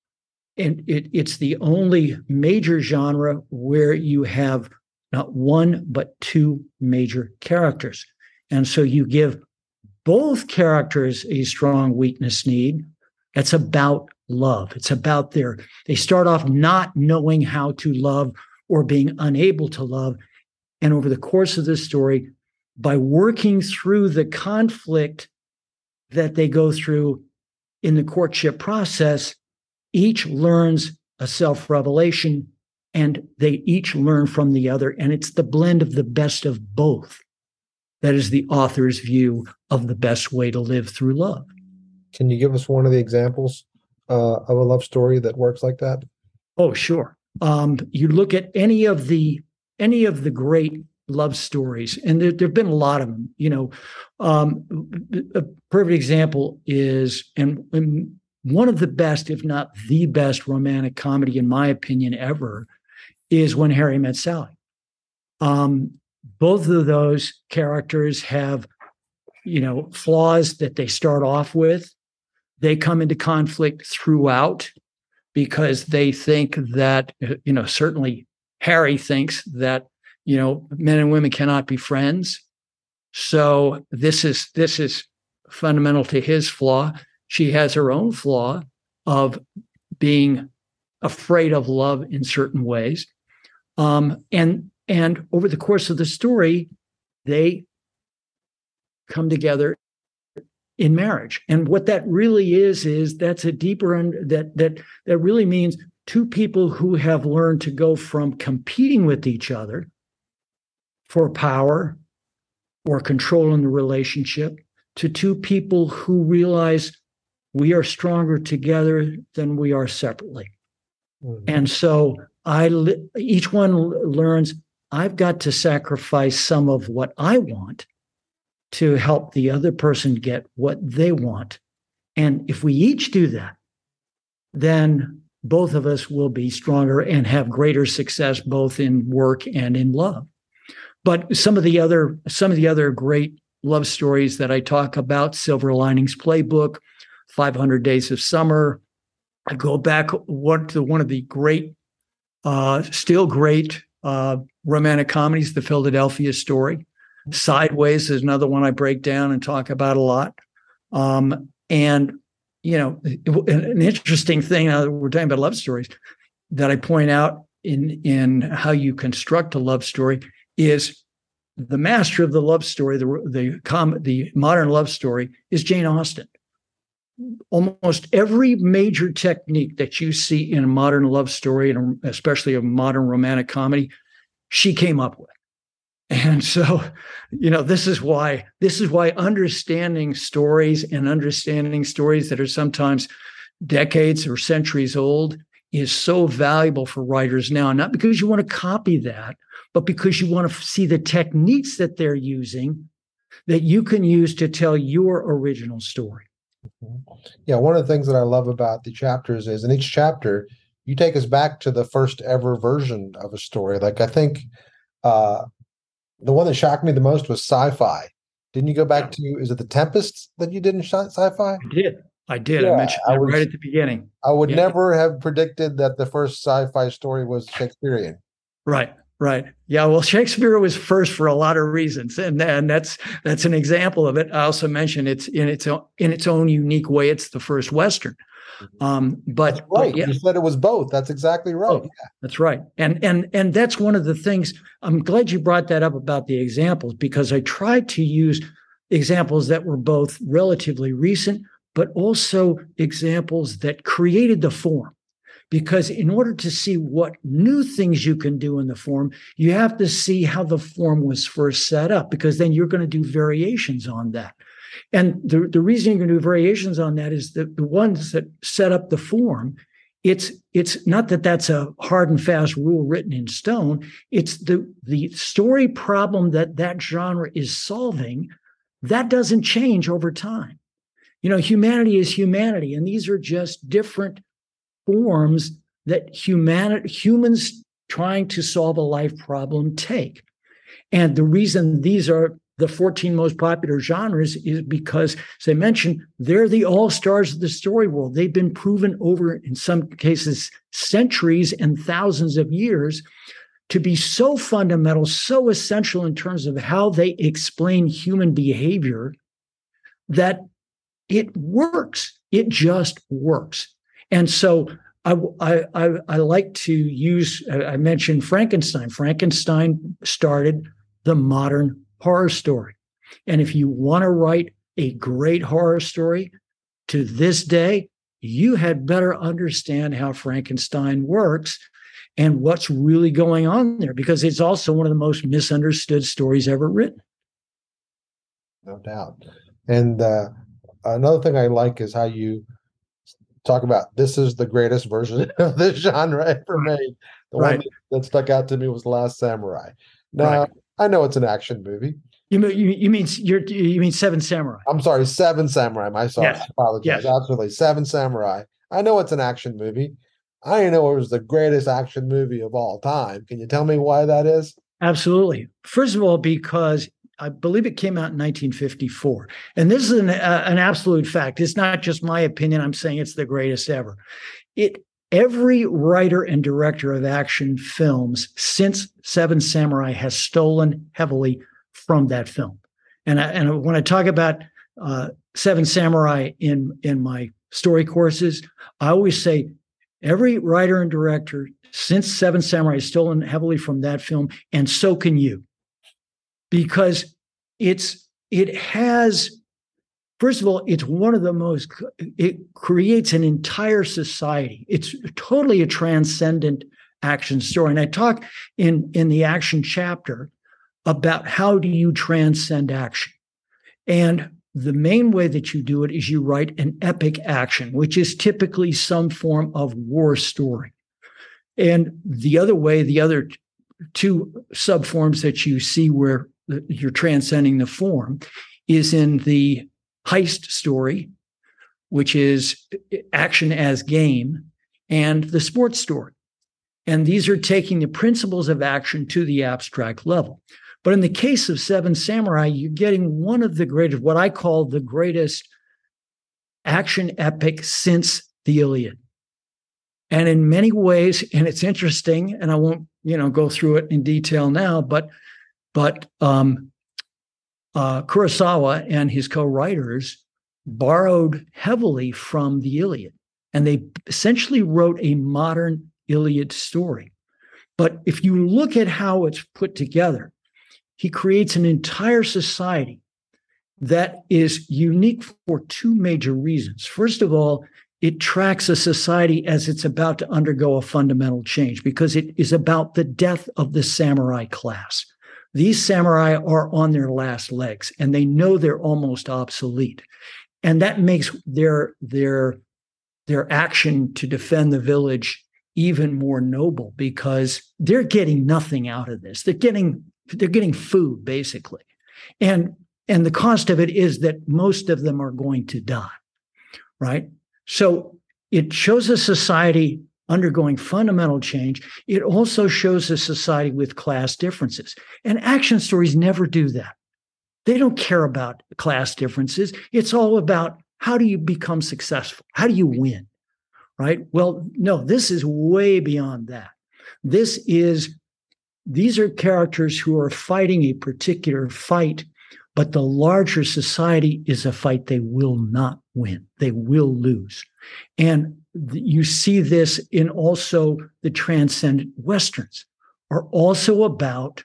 and it, it's the only major genre where you have not one but two major characters. And so you give both characters a strong weakness need. It's about love. It's about their, they start off not knowing how to love or being unable to love. And over the course of the story, by working through the conflict that they go through in the courtship process, each learns a self revelation and they each learn from the other. And it's the blend of the best of both that is the author's view of the best way to live through love. Can you give us one of the examples uh, of a love story that works like that? Oh, sure. Um, you look at any of the any of the great love stories, and there have been a lot of them. You know, um, a perfect example is, and, and one of the best, if not the best, romantic comedy, in my opinion, ever, is When Harry Met Sally. Um, both of those characters have, you know, flaws that they start off with. They come into conflict throughout because they think that, you know, certainly Harry thinks that, you know, men and women cannot be friends. So this is this is fundamental to his flaw. She has her own flaw of being afraid of love in certain ways. Um, and and over the course of the story, they come together in marriage. And what that really is is that's a deeper and that that that really means two people who have learned to go from competing with each other for power or control in the relationship to two people who realize we are stronger together than we are separately. Mm-hmm. And so I each one learns I've got to sacrifice some of what I want to help the other person get what they want. And if we each do that, then both of us will be stronger and have greater success both in work and in love. But some of the other some of the other great love stories that I talk about, Silver Linings Playbook, 500 Days of Summer. I go back one to one of the great, uh, still great uh, romantic comedies, The Philadelphia Story. Sideways is another one I break down and talk about a lot. Um, and you know, an interesting thing. Uh, we're talking about love stories that I point out in in how you construct a love story is the master of the love story, the the com- the modern love story is Jane Austen. Almost every major technique that you see in a modern love story, and especially a modern romantic comedy, she came up with. And so, you know, this is why this is why understanding stories and understanding stories that are sometimes decades or centuries old is so valuable for writers now. Not because you want to copy that, but because you want to see the techniques that they're using that you can use to tell your original story. Mm-hmm. Yeah, one of the things that I love about the chapters is in each chapter, you take us back to the first ever version of a story. Like I think uh the one that shocked me the most was sci-fi. Didn't you go back to is it the Tempest that you did in sci-fi? I did. I did. Yeah, I mentioned I was, right at the beginning. I would yeah. never have predicted that the first sci-fi story was Shakespearean. Right. Right. Yeah. Well, Shakespeare was first for a lot of reasons, and and that's that's an example of it. I also mentioned it's in its own in its own unique way. It's the first Western. Mm-hmm. Um, but that's right, but yeah. you said it was both. That's exactly right. Oh, yeah. That's right. And and and that's one of the things. I'm glad you brought that up about the examples because I tried to use examples that were both relatively recent, but also examples that created the form because in order to see what new things you can do in the form, you have to see how the form was first set up, because then you're going to do variations on that. And the, the reason you're going to do variations on that is that the ones that set up the form, it's it's not that that's a hard and fast rule written in stone. It's the the story problem that that genre is solving that doesn't change over time. You know, humanity is humanity, and these are just different forms that humanity, humans trying to solve a life problem take. And the reason these are the 14 most popular genres is because, as I mentioned, they're the all stars of the story world. They've been proven over, in some cases, centuries and thousands of years to be so fundamental, so essential in terms of how they explain human behavior that it works. It just works. And so I, I, I, like to use, I mentioned Frankenstein. Frankenstein started the modern horror story. And if you want to write a great horror story to this day, you had better understand how Frankenstein works and what's really going on there, because it's also one of the most misunderstood stories ever written. No doubt. And uh, another thing I like is how you talk about this is the greatest version of this genre ever made. The right. one that stuck out to me was Last Samurai. Now right. I know it's an action movie. You mean you, you mean you're you mean Seven Samurai? I'm sorry, Seven Samurai. My sorry, yes. apologize. Yes. Absolutely, Seven Samurai. I know it's an action movie. I know it was the greatest action movie of all time. Can you tell me why that is? Absolutely. First of all, because I believe it came out in 1954. And this is an, uh, an absolute fact. It's not just my opinion. I'm saying it's the greatest ever. It every writer and director of action films since Seven Samurai has stolen heavily from that film. And I, and when I talk about uh, Seven Samurai in in my story courses, I always say every writer and director since Seven Samurai has stolen heavily from that film, and so can you, because it's it has first of all it's one of the most it creates an entire society. It's totally a transcendent action story. And i talk in in the action chapter about how do you transcend action. And the main way that you do it is you write an epic action which is typically some form of war story. And the other way the other two subforms that you see where you're transcending the form is in the heist story, which is action as game, and the sports story. And these are taking the principles of action to the abstract level. But in the case of Seven Samurai, you're getting one of the greatest, what I call the greatest action epic since the Iliad. And in many ways, and it's interesting, and I won't, you know, go through it in detail now, but but um, uh, Kurosawa and his co-writers borrowed heavily from the Iliad, and they essentially wrote a modern Iliad story. But if you look at how it's put together, he creates an entire society that is unique for two major reasons. First of all, it tracks a society as it's about to undergo a fundamental change because it is about the death of the samurai class. These samurai are on their last legs and they know they're almost obsolete. And that makes their their their action to defend the village even more noble because they're getting nothing out of this. They're getting they're getting food basically. And and the cost of it is that most of them are going to die. Right? So it shows a society undergoing fundamental change, it also shows a society with class differences. And action stories never do that. They don't care about class differences. It's all about how do you become successful? How do you win? Right? Well, no, this is way beyond that. This is, these are characters who are fighting a particular fight, but the larger society is a fight they will not win. They will lose. And you see this in also the transcendent westerns are also about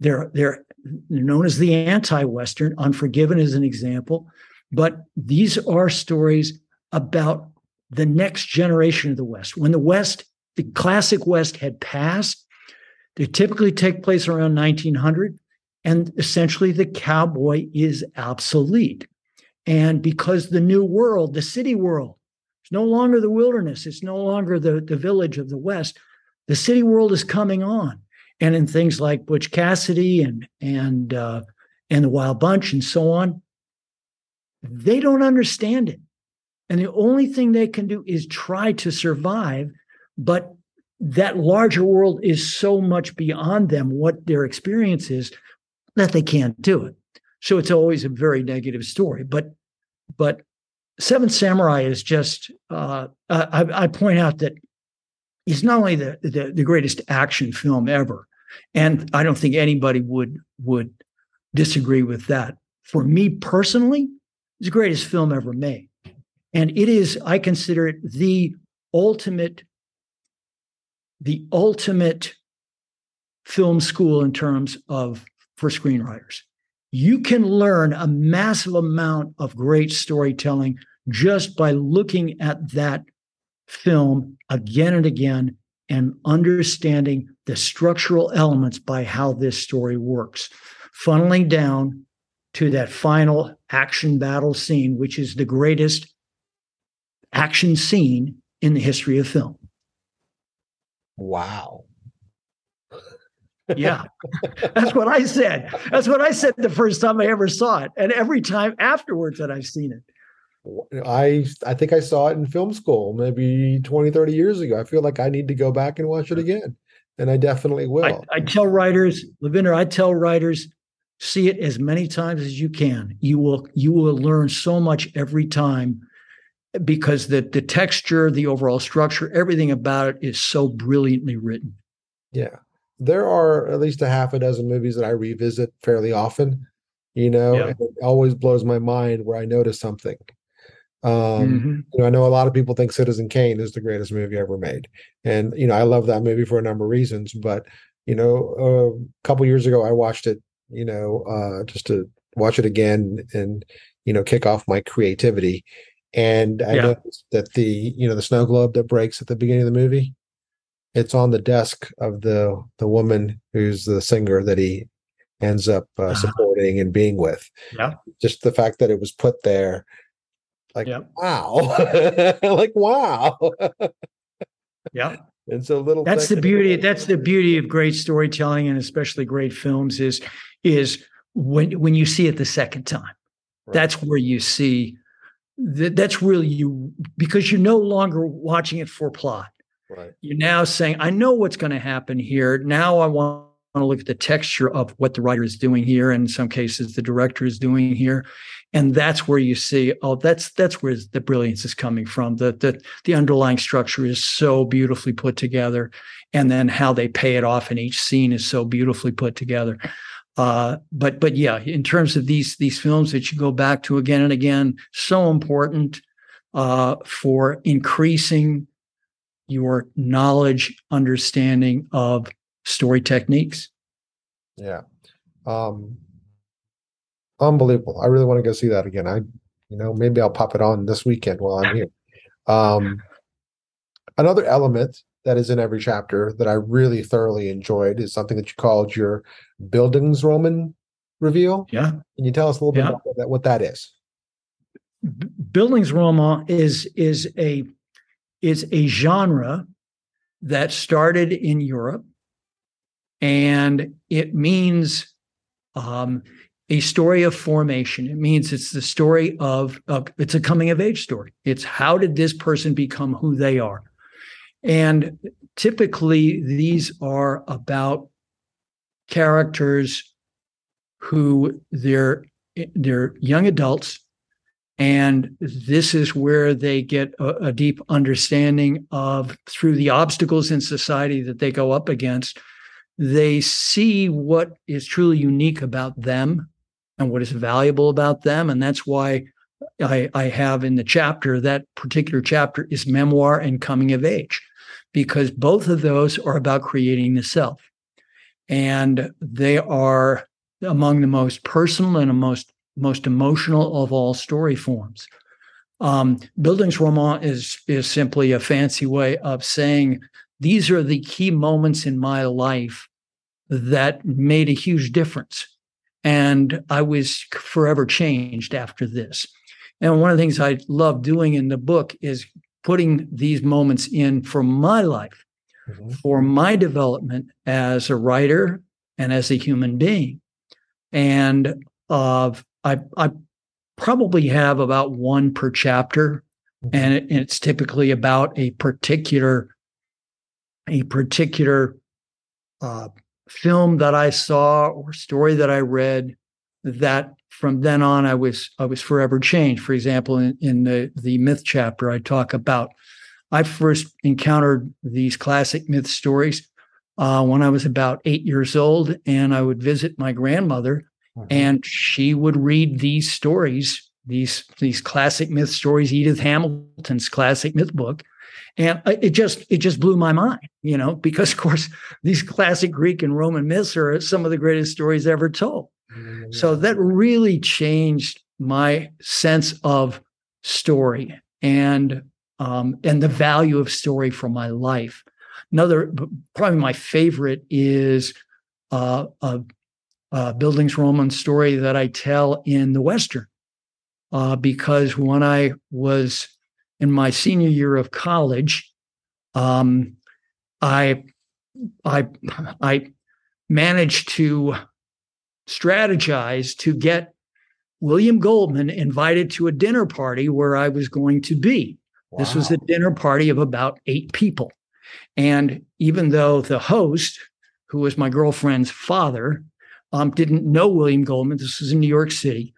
they're they're known as the anti-western unforgiven is an example but these are stories about the next generation of the west. When the west the classic west had passed they typically take place around 1900 and essentially the cowboy is obsolete. And because the new world the city world it's no longer the wilderness. It's no longer the, the village of the West. The city world is coming on. And in things like Butch Cassidy and and uh, and the Wild Bunch and so on, they don't understand it. And the only thing they can do is try to survive. But that larger world is so much beyond them, what their experience is, that they can't do it. So it's always a very negative story. But but Seven Samurai is just, uh, I, I, point out that it's not only the, the, the greatest action film ever, and I don't think anybody would would disagree with that. For me personally, it's the greatest film ever made, and it is I consider it the ultimate the ultimate film school in terms of for screenwriters. You can learn a massive amount of great storytelling just by looking at that film again and again and understanding the structural elements by how this story works, funneling down to that final action battle scene, which is the greatest action scene in the history of film. Wow. Yeah. That's what I said. That's what I said the first time I ever saw it. And every time afterwards that I've seen it. I I think I saw it in film school maybe 20, 30 years ago. I feel like I need to go back and watch it again. And I definitely will. I, I tell writers, Lavender, I tell writers, see it as many times as you can. You will you will learn so much every time because the the texture, the overall structure, everything about it is so brilliantly written. Yeah. There are at least a half a dozen movies that I revisit fairly often, you know, yeah. it always blows my mind where I notice something. Um, mm-hmm. you know, I know a lot of people think Citizen Kane is the greatest movie ever made. And, you know, I love that movie for a number of reasons, but you know, a couple years ago I watched it, you know, uh, just to watch it again and, you know, kick off my creativity. And I yeah. noticed that the, you know, the snow globe that breaks at the beginning of the movie, it's on the desk of the the woman who's the singer that he ends up uh, uh-huh. supporting and being with. Yeah. Just the fact that it was put there, like yep. wow, like wow. yeah. And so little. That's the beauty. That's the beauty of great storytelling and especially great films is is when when you see it the second time. Right. That's where you see that. That's really you because you're no longer watching it for plot. Right. You're now saying, I know what's going to happen here. Now I want to look at the texture of what the writer is doing here. And in some cases, the director is doing here. And that's where you see, oh, that's that's where the brilliance is coming from. The the the underlying structure is so beautifully put together. And then how they pay it off in each scene is so beautifully put together. Uh, but but yeah, in terms of these these films that you go back to again and again, so important uh, for increasing your knowledge, understanding of story techniques. Yeah. Um, unbelievable. I really want to go see that again. I, you know, maybe I'll pop it on this weekend while I'm here. Um, another element that is in every chapter that I really thoroughly enjoyed is something that you called your Bildungsroman reveal. Yeah. Can you tell us a little bit yeah. about that, what that is? Bildungsroman is is a is a genre that started in Europe, and it means um, a story of formation. It means it's the story of, of it's a coming of age story. It's how did this person become who they are, and typically these are about characters who they're they're young adults and this is where they get a, a, deep understanding of through the obstacles in society that they go up against. They see what is truly unique about them and what is valuable about them. And that's why I, I have in the chapter that particular chapter is memoir and coming of age, because both of those are about creating the self. And they are among the most personal and the most most emotional of all story forms. Um, Bildungsroman is is simply a fancy way of saying these are the key moments in my life that made a huge difference, and I was forever changed after this. And one of the things I love doing in the book is putting these moments in for my life, mm-hmm. for my development as a writer and as a human being. And of I I probably have about one per chapter, mm-hmm. and, it, and it's typically about a particular a particular uh, film that I saw or story that I read that from then on I was I was forever changed. For example, in, in the the myth chapter, I talk about I first encountered these classic myth stories uh, when I was about eight years old, and I would visit my grandmother. And she would read these stories, these these classic myth stories, Edith Hamilton's classic myth book, and it just it just blew my mind, you know, because of course these classic Greek and Roman myths are some of the greatest stories ever told. Mm-hmm. So that really changed my sense of story and um, and the value of story for my life. Another, probably my favorite is uh, a uh, Bildungsroman story that I tell in the Western. Uh, because when I was in my senior year of college, um, I, I, I managed to strategize to get William Goldman invited to a dinner party where I was going to be. Wow. This was a dinner party of about eight people. And even though the host, who was my girlfriend's father, um, didn't know William Goldman, this was in New York City.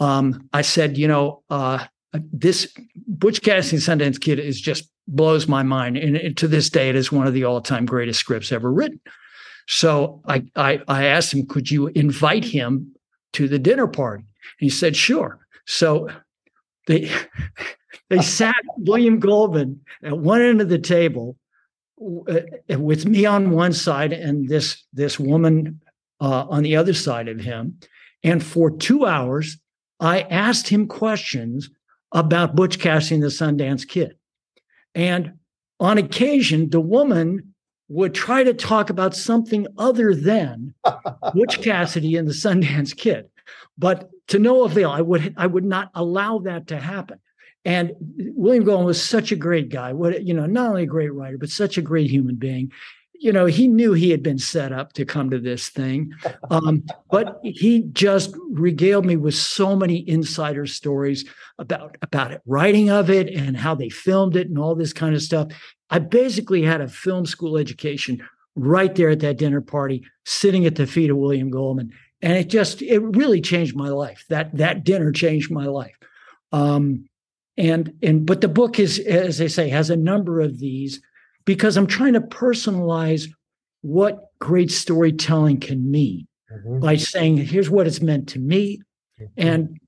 Um, I said, you know, uh, this Butch Cassidy and Sundance Kid is just blows my mind, and, to this day, it is one of the all-time greatest scripts ever written. So I, I, I asked him, could you invite him to the dinner party? And he said, sure. So they they sat William Goldman at one end of the table uh, with me on one side and this this woman uh, on the other side of him. And for two hours, I asked him questions about Butch Cassidy and the Sundance Kid. And on occasion, the woman would try to talk about something other than Butch Cassidy and the Sundance Kid. But to no avail, I would I would not allow that to happen. And William Goldman was such a great guy. What you know, not only a great writer, but such a great human being. You know, he knew he had been set up to come to this thing, um, but he just regaled me with so many insider stories about about it, writing of it, and how they filmed it, and all this kind of stuff. I basically had a film school education right there at that dinner party, sitting at the feet of William Goldman, and it just it really changed my life. That that dinner changed my life. Um, and and but the book is, as I say, has a number of these because I'm trying to personalize what great storytelling can mean mm-hmm. by saying, here's what it's meant to me. Mm-hmm. And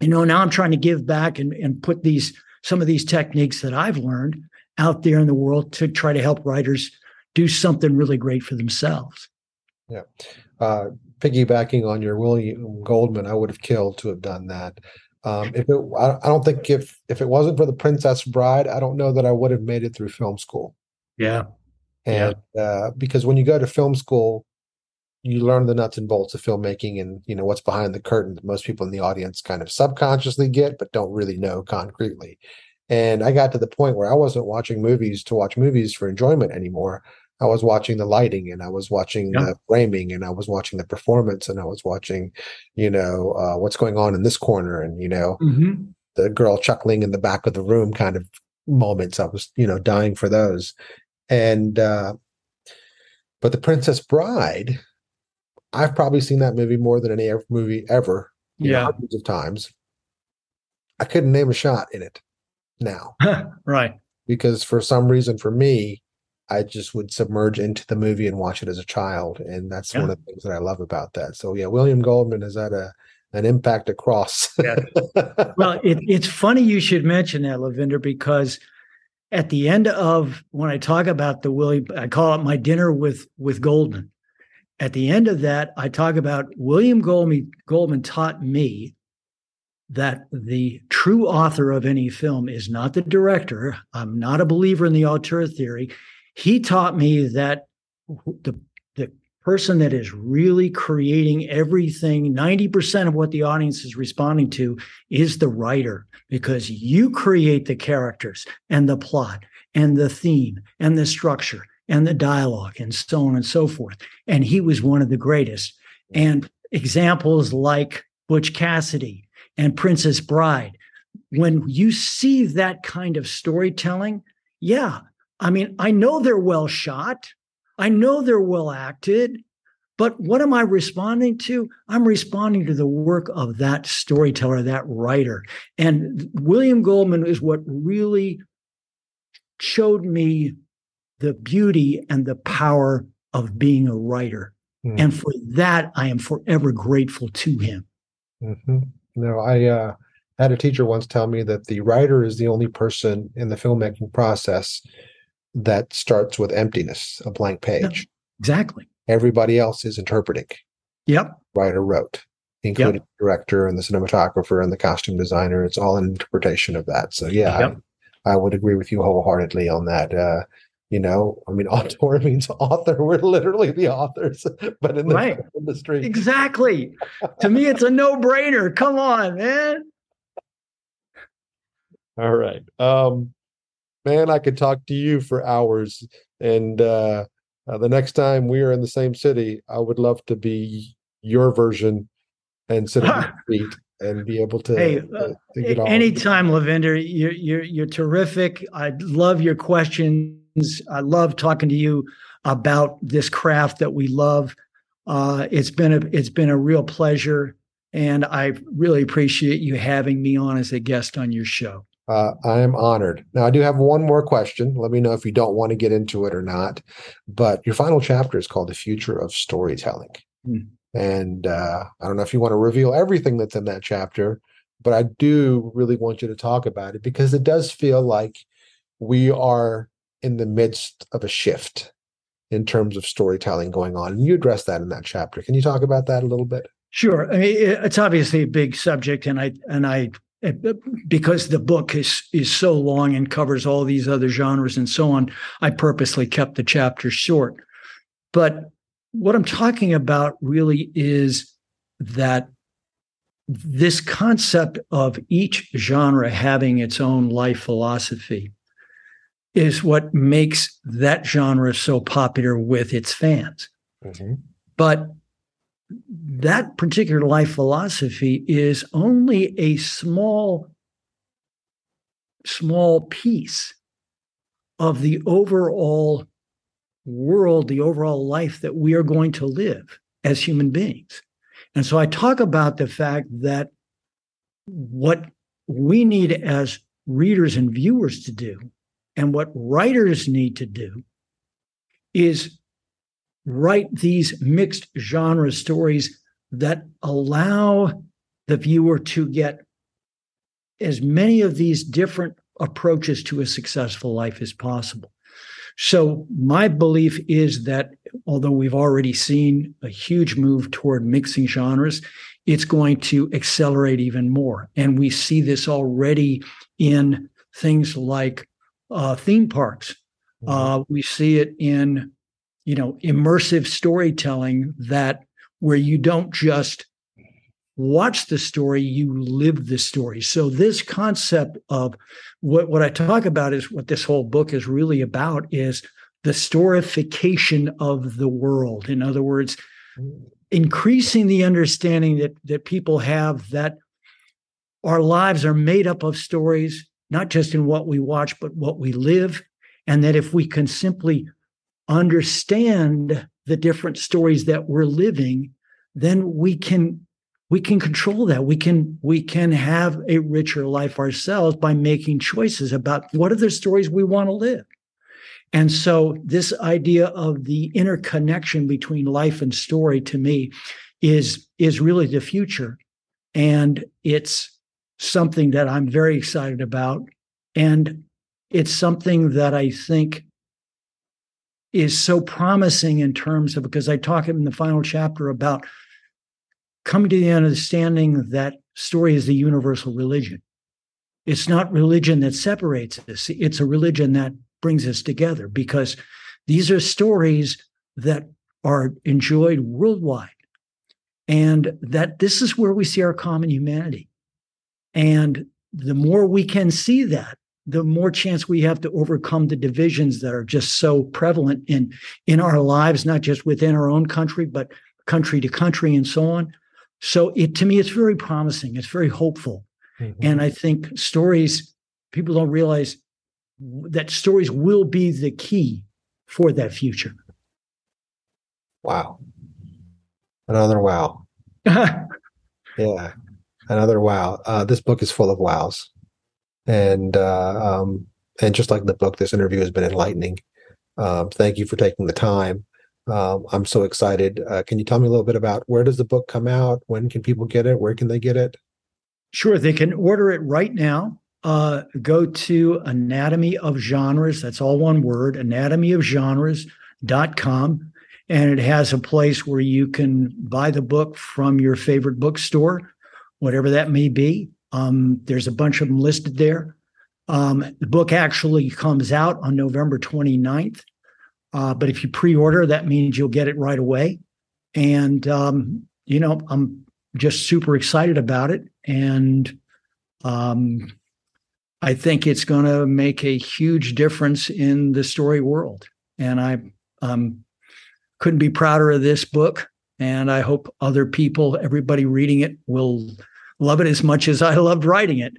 you know, now I'm trying to give back and, and put these some of these techniques that I've learned out there in the world to try to help writers do something really great for themselves. Yeah. Uh, piggybacking on your William Goldman, I would have killed to have done that. Um, if it, I, don't think if if it wasn't for the Princess Bride, I don't know that I would have made it through film school. Yeah, and yeah. Uh, because when you go to film school, you learn the nuts and bolts of filmmaking and you know what's behind the curtain that most people in the audience kind of subconsciously get, but don't really know concretely. And I got to the point where I wasn't watching movies to watch movies for enjoyment anymore. I was watching the lighting and I was watching yeah. the framing and I was watching the performance and I was watching, you know, uh, what's going on in this corner and, you know, mm-hmm. the girl chuckling in the back of the room kind of moments. I was, you know, dying for those. And, uh, but The Princess Bride, I've probably seen that movie more than any movie ever. Yeah. Know, hundreds of times. I couldn't name a shot in it now. right. Because for some reason, for me, I just would submerge into the movie and watch it as a child, and that's yeah. one of the things that I love about that. So yeah, William Goldman has had a an impact across. yeah. Well, it, it's funny you should mention that, Lavender, because at the end of when I talk about the William, I call it my dinner with with Goldman. At the end of that, I talk about William Goldman. Goldman taught me that the true author of any film is not the director. I'm not a believer in the auteur theory he taught me that the the person that is really creating everything 90% of what the audience is responding to is the writer because you create the characters and the plot and the theme and the structure and the dialogue and so on and so forth. And he was one of the greatest. And examples like butch cassidy and princess bride when you see that kind of storytelling yeah I mean, I know they're well shot, I know they're well acted, but what am I responding to? I'm responding to the work of that storyteller, that writer. And William Goldman is what really showed me the beauty and the power of being a writer. Mm-hmm. And for that, I am forever grateful to him. Mm-hmm. No, I uh, had a teacher once tell me that the writer is the only person in the filmmaking process that starts with emptiness, a blank page. Yeah, exactly. Everybody else is interpreting. Yep. Writer wrote, including yep. the director and the cinematographer and the costume designer. It's all an interpretation of that. So yeah, yep. I, I, would agree with you wholeheartedly on that. Uh, you know, I mean, author means author. We're literally the authors, but in the right. industry. Exactly. to me, it's a no-brainer. Come on, man. All right. Um, man, I could talk to you for hours. And uh, uh, the next time we are in the same city, I would love to be your version and sit at your feet and be able to, Hey, to- uh, to Anytime, Lavender, you're you're you're terrific. I love your questions. I love talking to you about this craft that we love. Uh, it's been a it's been a real pleasure, and I really appreciate you having me on as a guest on your show. Uh, I am honored. Now, I do have one more question. Let me know if you don't want to get into it or not. But your final chapter is called The Future of Storytelling. Hmm. And uh, I don't know if you want to reveal everything that's in that chapter, but I do really want you to talk about it because it does feel like we are in the midst of a shift in terms of storytelling going on. And you address that in that chapter. Can you talk about that a little bit? Sure. I mean, it's obviously a big subject, and I and I because the book is is so long and covers all these other genres and so on. I purposely kept the chapter short. But what I'm talking about really is that this concept of each genre having its own life philosophy is what makes that genre so popular with its fans. Mm-hmm. But that particular life philosophy is only a small, small piece of the overall world, the overall life that we are going to live as human beings. And so I talk about the fact that what we need as readers and viewers to do, and what writers need to do, is write these mixed genre stories that allow the viewer to get as many of these different approaches to a successful life as possible. So, my belief is that although we've already seen a huge move toward mixing genres, it's going to accelerate even more. And we see this already in things like uh, theme parks. Uh, we see it in you know immersive storytelling that where you don't just watch the story you live the story. So this concept of what what i talk about is what this whole book is really about is the storification of the world. In other words increasing the understanding that that people have that our lives are made up of stories not just in what we watch but what we live and that if we can simply understand the different stories that we're living then we can we can control that. We can we can have a richer life ourselves by making choices about what are the stories we want to live. And so this idea of the interconnection between life and story to me is is really the future. And it's something that i'm very excited about. And it's something that i think is so promising in terms of because I talk in the final chapter about coming to the understanding that story is the universal religion. It's not religion that separates us, it's a religion that brings us together because these are stories that are enjoyed worldwide. And that this is where we see our common humanity. And the more we can see that, the more chance we have to overcome the divisions that are just so prevalent in in our lives not just within our own country but country to country and so on so it to me it's very promising it's very hopeful Mhm. and i think stories people don't realize that stories will be the key for that future wow. Another wow. Yeah, another wow. Uh, this book is full of wows, and uh, um, and just like the book, this interview has been enlightening. Um, thank you for taking the time. Um, I'm so excited. Uh, can you tell me a little bit about where does the book come out? When can people get it? Where can they get it? Sure, they can order it right now. Uh, go to Anatomy of Genres. That's all one word, anatomyofgenres.com. And it has a place where you can buy the book from your favorite bookstore, whatever that may be. Um, there's a bunch of them listed there. Um, the book actually comes out on November 29th. Uh, but if you pre order, that means you'll get it right away. And, um, you know, I'm just super excited about it. And um, I think it's going to make a huge difference in the story world. And I um, couldn't be prouder of this book. And I hope other people, everybody reading it, will love it as much as I loved writing it.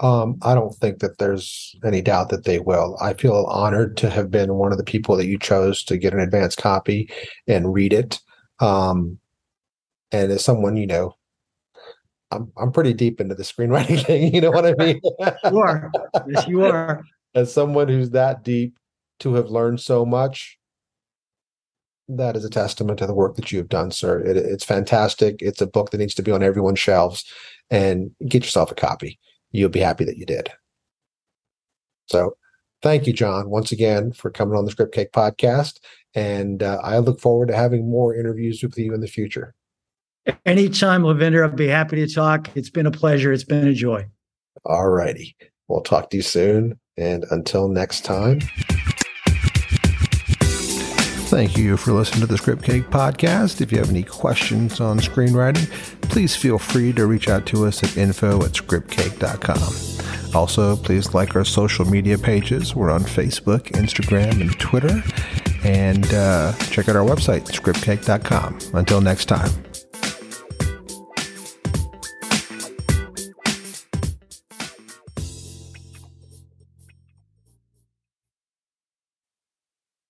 Um, I don't think that there's any doubt that they will. I feel honored to have been one of the people that you chose to get an advance copy and read it. Um, and as someone, you know, I'm I'm pretty deep into the screenwriting thing. You know what I mean? you are. Yes, you are. As someone who's that deep to have learned so much, that is a testament to the work that you have done, sir. It, it's fantastic. It's a book that needs to be on everyone's shelves, and get yourself a copy you'll be happy that you did. So thank you, John, once again for coming on the Script Cake podcast. And uh, I look forward to having more interviews with you in the future. Anytime, Lavender, I'll be happy to talk. It's been a pleasure. It's been a joy. All righty. We'll talk to you soon. And until next time. Thank you for listening to the Script Cake podcast. If you have any questions on screenwriting, please feel free to reach out to us at info at scriptcake.com. Also, please like our social media pages. We're on Facebook, Instagram, and Twitter. And uh, check out our website, scriptcake.com. Until next time.